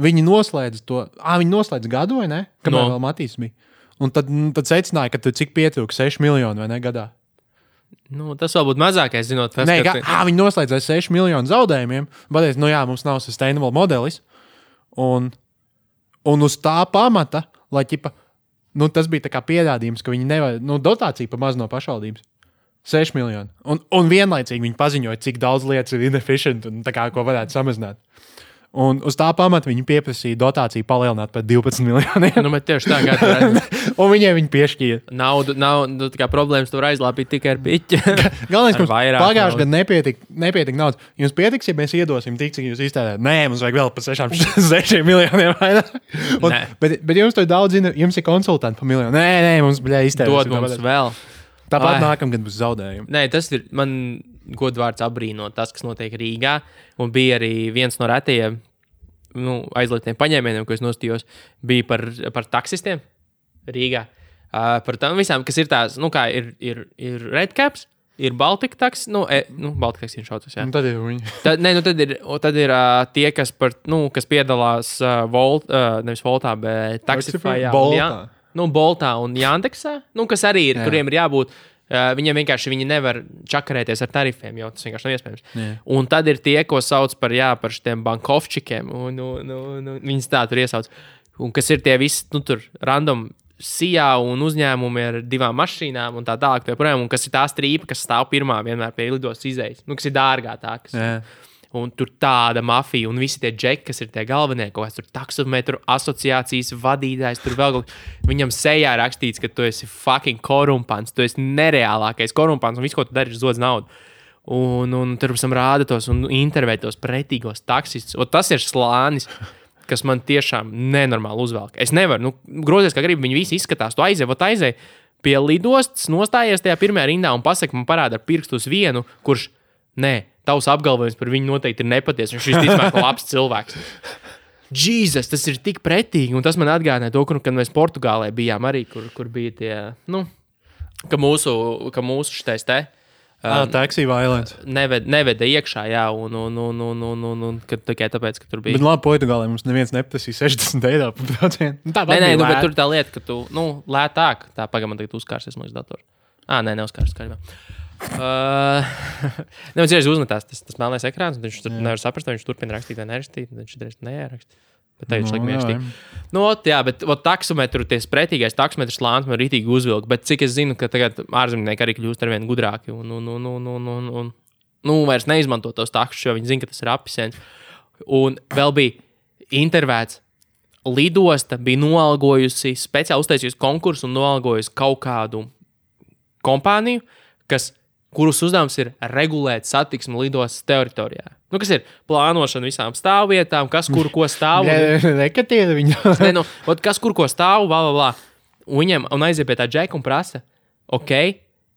viņi noslēdz to. Ah, viņi noslēdz gadu vai ne? Kamēr No. vēl Matīs bija. Un tad, nu, tad secināja, ka tur cik pietrūka 6 miljoni vai ne gadā. Nu, tas vēl būtu mazākais, zinot, tas, Nē, ka ka, ah, viņi noslēdz ar 6 miljonu zaudējumiem. Pateicis, nu jā, mums nav sustainable modelis. Un, un uz tā pamata, lai ķipa, nu, tas bija pierādījums, ka viņi nevar, nu, dotācija pa maz no pašvaldības. 6 miljoni. Un, un vienlaicīgi viņi paziņoja, cik daudz lietas ir inefficient un tā kā, ko varētu samazināt. Un uz tā pamata viņi pieprasīja dotāciju palielināt par 12 miljoniem. nu, tieši tā, kā tur redz, [LAUGHS] un viņiem viņi piešķīra. naudu, nav, nu, tā kā problēmas tur aizlāpīt tikai ar piķi. [LAUGHS] Galvenais, ka pagājušajā gadā nepietika, nepietika naudas. Jums pietiks, ja mēs iedosim tik, cik jūs iztērējat. Nē, mums vajag vēl par 6, 6 [LAUGHS] miljoniem. Un, Nē. bet, bet jums tur daudz jums ir konsultanti par miljonu. Nē, nē, mums bija iztērēts. Dod mums vēl. Tāpat Ai. nākamgad būs zaudējumi. Nē, tas ir man godvārds apbrīnot tas, kas notiek Rīgā. Un bija arī viens no retajiem nu, aizliegtiem paņēmieniem, ko es nostījos, bija par, par taksistiem Rīgā. Uh, par tām visām, kas ir tās, nu, kā ir, ir, ir Redcaps, ir Baltika taks, nu, e, nu Baltika taks ir šaucas, jā. Un tad ir viņi. [LAUGHS] Tad, nē, nu, tad ir, tad ir uh, tie, kas, par, nu, kas piedalās uh, Volt, uh, nevis Voltā, bet Taxifyā. un Boltā. Jā- Nu, Boltā un Jandeksā, nu, kas arī ir, Jā. kuriem ir jābūt. Uh, viņiem vienkārši viņi nevar čakarēties ar tarifiem, jo tas vienkārši nav iespējams. Jā. Un tad ir tie, ko sauc par, jā, par šiem bankovčikiem. Un, un, un, un viņas tā tur iesauc. Un kas ir tie visi, nu, tur random sijā un uzņēmumi ar divām mašīnām un tā tālāk. tā joprojām, Un kas ir tā strīpa, kas stāv pirmā vienmēr pie lidostas izējas, nu, kas ir dārgātākas. Jā. Un tur tāda mafija, un visi tie džeki, kas ir tie galvenie, ko es tur taksometru asociācijas vadītājs, tur vēl kaut Viņam sejā rakstīts, ka tu esi fucking korumpants, tu esi nereālākais korumpants, un viss, ko tu dari, ir zodz naudu. Un, un tur pēc tam rāda tos un intervē tos pretīgos taksistus. Tas ir slānis, kas man tiešām nenormāli uzvelk. Es nevaru, nu, grozies, kā gribi, viņi visi izskatās, tu aizej, ot aizej pie lidostas, nostājies tajā pirmajā rindā un pasaki, man parāda ar pirkstu uz vienu, kurš, nē, tavs apgalvojums par viņu noteikti ir nepatiesa. Viņš ir visticamāk labs cilvēks. [LAUGHS] Jēzus, tas ir tik pretīgi. Un tas man atgādināja to, kur, kad mēs Portugālē bijām arī, kur, kur bija tie, nu, ka mūsu, ka mūsu šitais te. Ah, Taxi Violence. Neved, neveda iekšā, jā, un, un, un, un, un, un, un kad, tikai tāpēc, ka tur bija. Bet labi, Portugālē mums neviens neprasīja 60 eiro par braucienu. Nu, tā Nē, nē, nu, bet tur tā lieta, ka tu, nu, lētāk, tā pagaidām, tagad uzkārsies no datoru. Ah, nē, neuzkārsies skaļā. Uh, [LAUGHS] Nevis ir uzmetās tas, tas melnais ekrāns, un viņš tur nevar saprast, vai viņš turpina rakstīt vai nerakstīt. Viņš drīz neieraksta. Bet tā viņš Nu, laikam jā, ierakstīja. Nu, ot, jā, bet ot, taksometru, ties pretīgais taksometrs lāns man rītīgi uzvilka. Bet cik es zinu, ka tagad ārzemnieki arī kļūst ar vien gudrāki. Un, un, un, un, un, un, un, nu, vairs neizmanto tos taksus, jo viņi zina, ka tas ir apelsīns. Un vēl bija intervēts. Lidosta bija noalgojusi, speciāli uztaisījusi konkursu un noalgojusi kaut kādu kompāniju, kas, kuras uzdevums ir regulēt satiksmi lidostas teritorijā. Nu, kas ir plānošana visām stāvvietām, kas kur ko stāv. [LAUGHS] Nekatiet viņu. [LAUGHS] Nē, nu, ot, kas kur ko stāv, bla, bla, bla. Un viņam un aiziet pie tā džeka un prasa, ok,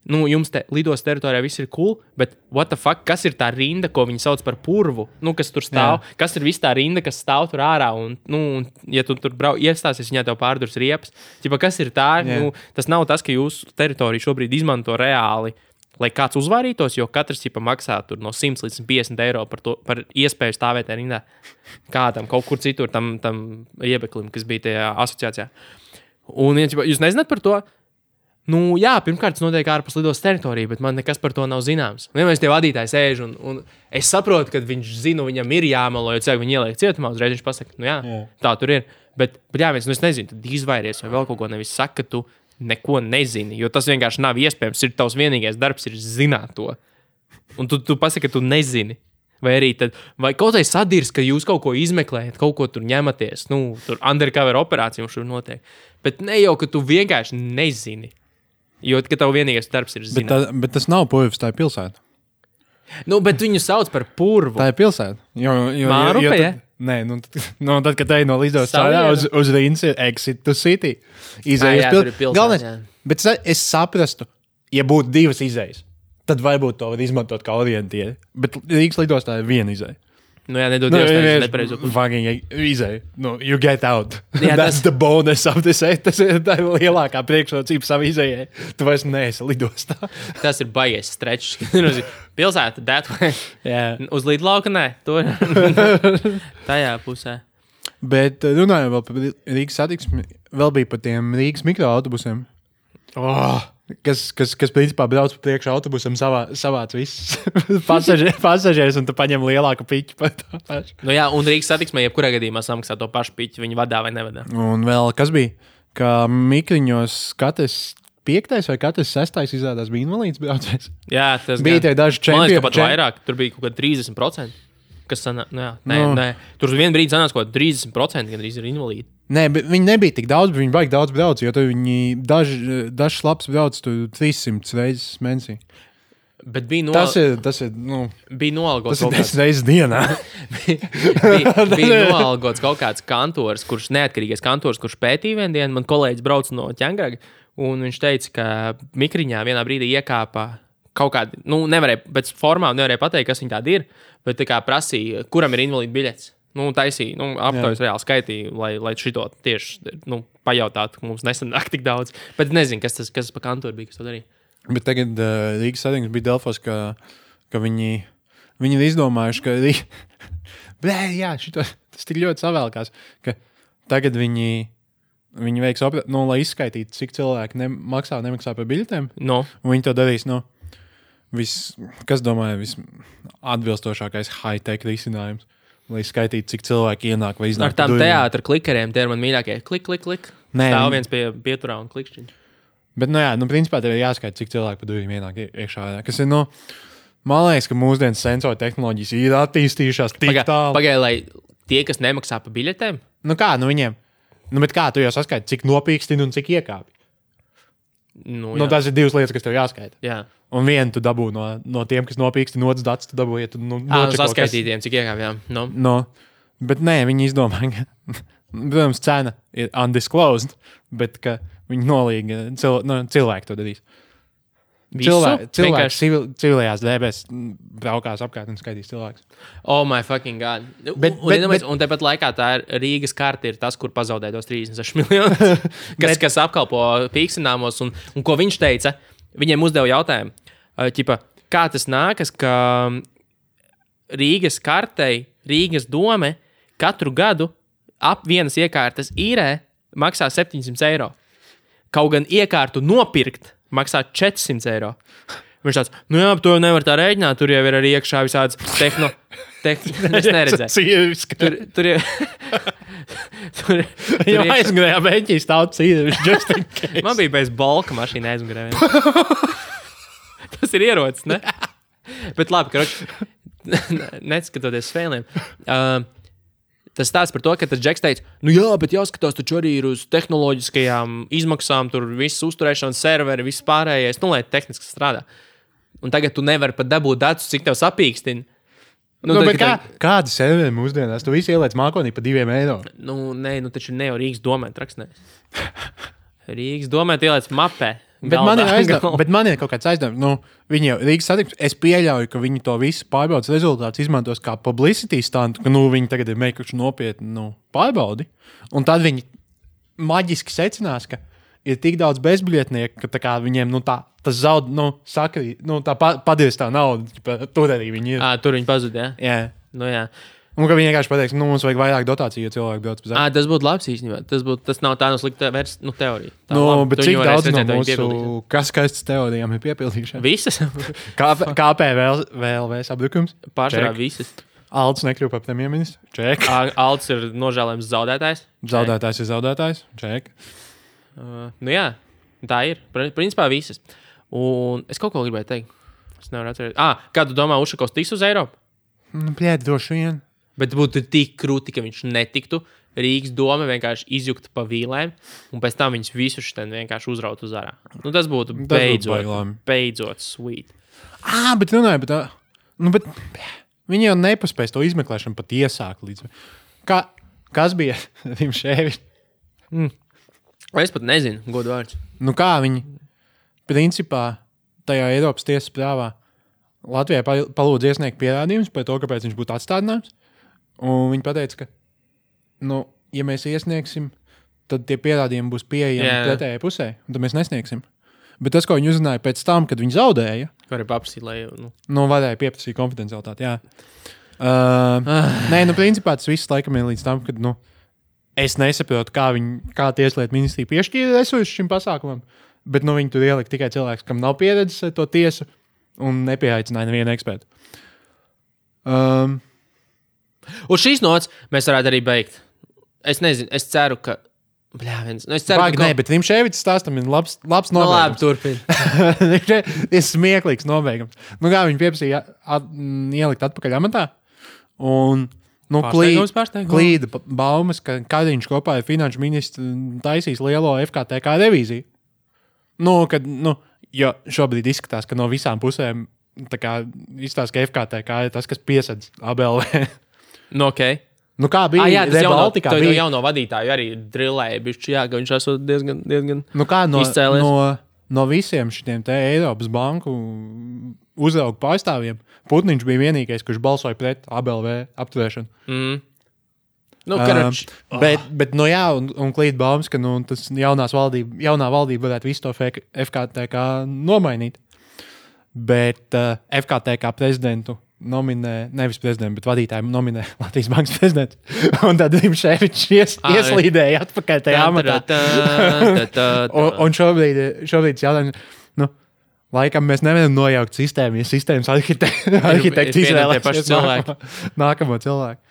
nu, jums te lidos teritorijā viss ir cool, bet what the fuck, kas ir tā rinda, ko viņi sauc par purvu? Nu, kas tur stāv? Jā. Kas ir viss tā rinda, kas stāv tur ārā? Un, nu, un, ja tu tur brau, iestāsies, viņai tev pārdurs riepas. Ķipa, kas ir tā? Jā. Nu, tas nav tas, ka jūsu teritoriju šobrīd izmanto reāli. Lai kāds uzvarītos, jo katrs tipa maksā no 100 līdz 50 eiro par, to, par iespēju stāvēt rindā. Kādam kaut kur citur, tam, tam iebeklim, kas bija tajā asociācijā. Un, ja jūs nezināt par to? Nu, jā, pirmkārt, tas notiek ārpus lidos teritorijas, bet man nekas par to nav zināms. Mēs tie vadītāji sēž, un, un es saprotu, ka viņš zina, viņam ir jāmelo, jo cilvēki viņu ieliek cietumā, uzreiz viņš pasakā, nu Jā. jā. tā tur ir. Bet, bet jā, viens, nu es nezinu, tad izvairies vai vēl kaut ko nevis saka, ka tu neko nezini, jo tas vienkārši nav iespējams. Ir tavs vienīgais darbs, ir zināt to. Un tu, tu pasaki, ka tu nezini. Vai arī tad, vai kaut kā sadirs, ka jūs kaut ko izmeklējat, kaut ko tur ņematies. Nu, tur undercover operācija mums tur notiek. Bet ne jau, ka tu vienkārši nezini. Jo tev vienīgais darbs ir Bet, zināt. tā, bet tas nav purvs, tā ir pilsēta. Nu, bet viņu sauc par purvu. Tā ir pilsēta. Jo, jo, Mārupe, jo, jo tad, nē, nu, nu, tad, kad ej no cēlā uz, uz Rīgas, ir exit to city. Izējas jā, pil... tur ir pilsēta, Galvenais, jā. bet es, saprastu, ja būtu divas izējas, tad varbūt to var izmantot kā orientieru. Bet Rīgas lidostā ir viena izēja. Nu, jā, nedod Nu, Dievs, nepareizo. fucking izēja. Nu, you get out. Jā, [LAUGHS] That's tas- the bonus of this. eh? [LAUGHS] Tas ir tā lielākā priekšrocība savai izējai. Tu vairs neesi lidostā. Tas ir baigais strečs. Pilsēta, that [LAUGHS] way. Jā. Uz līdlauka, nē, tur. Tajā pusē. Bet eh, runājot par Rīgas satiksmi, vēl bija par tiem Rīgas mikroautobusiem. Oh, kas, kas, kas principā brauc pa priekšu autobusam, savā, savāc visus [LAUGHS] pasažie- pasažierus, un tu paņem lielāku piķu par to pašu. Nu, jā, un Rīgas satiksmē, jebkurā gadījumā samaksā to pašu piķi, viņi vadā vai nevadā. Un vēl kas bija? Ka mikriņos katrs piektais vai katrs sestais izrādās bija invalīds braucējs. Jā, tas Bija gan. tie daži čempioni. tur bija kaut kāda 30%. Kas sanā, nu, jā, nē, Nu. nē. Tur vienā brīdī sanāca kāda 30% gandrīz ir invalīdi. Nē, bet viņi nebija tik daudz, bet viņi baigi daudz brauc. Jo viņi daži, daži labs brauc tur 300 reizes mēnesī. Bet bija, no, Tas ir, tas ir, nu, bija noalgots tas ir 10 reizes dienā. [LAUGHS] bija, [LAUGHS] bija noalgots kaut kāds kantors, kurš neatkarīgais kantors, kurš pētīja vienu dienu. Man kolēģis brauc no Ķengraga, un viņš teica, ka mikriņā vienā brīdī iekāpa kaut kāda, nu, nevarēja pēc formām nevarēja pateikt, kas viņi tādi ir, bet tā kā prasīja, kuram ir invalīda biļets. Nu, taisīja, nu, aptaujas reāli skaitīja, lai, lai šito tieši nu, pajautātu, mums nesanāk tik daudz. Bet nezinu, kas tas, kas pa kantoru bija, kas to darīja. Bet tagad uh, Rīgas satiksmes bija Delfos, ka, ka viņi, viņi ir izdomājuši, ka Rī... [LAUGHS] Blē, jā, šito, tas tik ļoti savēlkās, ka tagad viņi, viņi veiks operāciju, nu, lai izskaitītu, cik cilvēki ne, maksā, nemaksā par biļetēm. No, viņi to darīs. Nu, vis, kas domāja, visatbilstošākais high-tech risinājums, lai skaitītu, cik cilvēki ienāk vai iznāk. ar tām teātros klikeriem, tie ir man mīļākie. Klik, klik, klik. Nē, Stāv nu- viens pie pieturā un klikšķiņa. Bet, nu, jā, nu, principā tev ir jāskaita, cik cilvēki pa durvīm ienāk ie- iekšā. Kas ir, nu, Man liekas, ka mūsdienu sensoru tehnoloģijas ir attīstījušās tik Pagaidām, tālu. pagai, lai tie, kas nemaksā par biļetēm, Nu kā, nu viņiem. Nu, bet kā tu jau saskaiti, cik nopīkstina un cik iekāpj? Nu, Nu, tas ir divas lietas, kas tev jāskaita. jā. Un vienu tu dabū no, no tiem, kas nopīkst, un otrs dats tu dabū, ja nu, kas- saskaitītiem, cik iekāpjām. Nu. No, bet nē, viņi izdomāja, ka, [LAUGHS] protams, cena ir undisclosed, bet ka viņi nolīga, cil, nu, cilvēki to darīs. Visu? Cilvēki Vienkārši- civil, civilajās mm, braukās apkārt un skaitīs cilvēkus. Oh, my fucking god. Bet- un, bet- bet, bet, un tāpat laikā tā ir Rīgas karte, ir tas, kur pazaudē tos 36 miljonus, [LAUGHS] kas, Bet- kas apkalpo pīkstināmos. Un, un ko viņš teica? Viņiem uzdeva jautājumu, ķipa, kā tas nākas, ka Rīgas kartei, Rīgas dome katru gadu ap vienas iekārtas īrē maksā 700 eiro. Kaut gan iekārtu nopirkt maksā 400 eiro. Viņš tāds, nu jā, to nevar tā rēķināt. Tur jau ir arī iekšā visādas tehno. Tehn... [LAUGHS] Es neredzēju. Tur, tur jau tur, iekšā- aizgājā beigās stāv case. Man bija bez balka mašīna aizmugurē. [LAUGHS] Tas ir ierocis, ne? [LAUGHS] Bet labi, ka neskatoties spēlēm. Uh, Tas stāsta par to, ka tas Džeks teica, nu jā, bet jāskatās taču arī uz tehnoloģiskajām izmaksām, tur viss uzturēšanas serveri, viss pārējais, nu, lai tehniski strādā. Un tagad tu nevari pat dabūt datus, cik tev sapīkstina. Nu, nu, tad, kā, kāda serveri mūsdienās? Tu visi ieliec mākonī par diviem eiro. Nu, nē, nu taču ne jau Rīgas domē, traksnēs. [LAUGHS] Rīgas domē, ieliec mapē. Bet man, galdā. bet man ir kaut kāds aizdevums. Nu, viņi jau Rīgas satiksmes, es pieļauju, ka viņi to visu pārbaudas rezultātus izmantos kā publicity stāstu, ka nu, viņi tagad ir meklējuši nopietnu nu, pārbaudi. Un tad viņi maģiski secinās, ka ir tik daudz bezbiļetnieku, ka tā kā viņiem nu, tā, tas zaud, nu, sakrī, nu, tā pa, padiestā nauda. ķipa, Tur arī viņi ir. À, tur viņi pazuda. Jā. Nu, jā. Un ka viņi vienkārši pateiks, nu, mums vajag vairāk dotāciju, jo cilvēki brauc uz À, tas būtu labs īstenībā. Tas, būtu, tas nav tā no slikta vers, nu, teorija. Tā Nu, labi. bet cik daudz no mūsu kas skaistas teorijām ir piepildījušās? Visas? [LAUGHS] Kā, kāpēc vēl, vēs apdrukums? Pārsvarā visas. Alts nekļuva par premjerministru. Ček. Alts ir nožēlojams zaudētājs. [LAUGHS] Zaudētājs ir zaudētājs. Ček. Uh, nu, jā, tā ir. Prin- Principā visas. Un es kaut ko gribēju teikt. Es nevaru atcerēties. Ah, kā tu domā, Ušakovs tiks uz Eiropu? Nu, Pļēt, droši vien. Bet būtu tik krūti, ka viņš netiktu. Rīgas doma vienkārši izjukta pa vīlēm, un pēc tam viņas visus šeit vienkārši uzrautu uz ārā. Nu, tas būtu būtu beidzot, labi. beidzot sweet. Ah, bet bet, tā- nu, bet viņi jau nepaspēs to izmeklēšanu pat iesākt līdz. Kā, kas bija [LAUGHS] Rimšēvis? Es pat nezinu, godu vārds. Nu, kā viņi principā tajā Eiropas tiesas prāvā Latvijai pa- palūdza iesniegt pierādījumus par to, kāpēc viņš būtu atstādināts. Un viņi teica, ka, nu, ja mēs iesniegsim, tad tie pierādījumi būs pieejami Jā. pretējai pusē, un tad mēs nesniegsim. Bet tas, ko viņi uzzināja pēc tam, kad viņi zaudēja, Var arī paprasīt, lai. Nu, nu, varēja pieprasīt konfidencialitāti. Jā. Uh, nē, nu, principā tas viss laikam ir līdz tam, kad nu, es nesaprotu, kā, viņi, kā Tieslietu ministrija piešķīra resursus šim pasākumam. Bet nu, viņi tur ielika tikai cilvēks, kam nav pieredzes ar to tiesu, un nepieaicināja nevienu ekspertu. Um, Uz šīs nots mēs varētu arī beigt. Es nezinu, es ceru, ka. Bļā, viens. Nu, es ceru, Pag, ka. nē, bet Rimšēvits stāstam ir labs, labs Nu, labi, nobeigums. turpini. [LAUGHS] ir smieklīgs nobeigums. Nu, kā viņi pieprasīja at, m, ielikt atpakaļ amatā. Un, nu, Pārsteigums, pārsteigums. klīda ba- baumas, ka Kariņš kopā ar finanšu ministru taisīs lielo FKTK revīziju. Nu, kad, nu, jo šobrīd izskatās, ka no visām pusēm izstāsta, ka FKTK ir tas, kas piesedz ABLV. [LAUGHS] Nu, ok. nu, kā bija Ah, jā, tas jau no, Baltikā? Bija, jauno vadītāju arī drillēja. Bišķi, jā, viņš esot diezgan. diezgan... nu, kā no, izcēlies. no, no visiem šiem Eiropas banku uzraugu pārstāvjiem, Putniņš bija vienīgais, kurš balsoja pret ABLV apturēšanu. Mm. Nu, Um, karoč, Bet, bet nu, jā, un, un klīt baumas, ka nu, tas jaunās valdība, jaunā valdība varētu visu to FK FKTK nomainīt. Bet uh, FKTK prezidentu nominē, nevis prezidentu, bet vadītāju nominē [LAUGHS] Latvijas Bankas prezidents. [LAUGHS] Un tad viņš šeit ies, ieslīdēja atpakaļ tajā amatā. Un, [LAUGHS] un šobrīd, šobrīd jautājums, nu, laikam mēs nevaram nojaukt sistēmu, ja sistēmas arhite arhitekts un izvēlēsies paši cilvēki. nākamo, cilvēku.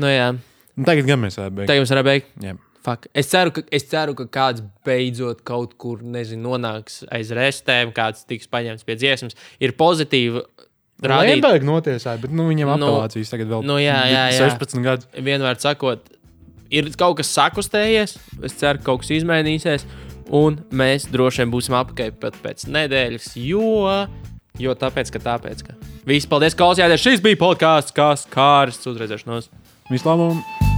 Nu, jā, Nu, tagad gan mēs varam beigt. tā jums var beigt. Jā. Fuck. Es ceru, ka, es ceru, ka kāds beidzot kaut kur, nezinu, nonāks aiz restēm, kāds tiks paņemts pie dziesmas. Ir pozitīva rādīt. Lemberga notiesāja, bet nu, viņam Nu, apelācijas tagad vēl nu, jā, jā, jā. 16 gadu. vienmēr sakot, ir kaut kas sakustējies. Es ceru, ka kaut kas izmainīsies. Un mēs droši vien būsim apakaļ pat pēc nedēļas, jo, jo tāpēc, ka tāpēc, ka. Visi, paldies, klausījāties. Šis bija podkāsts, kas kārsts uzredzēšanos. Vislabāk!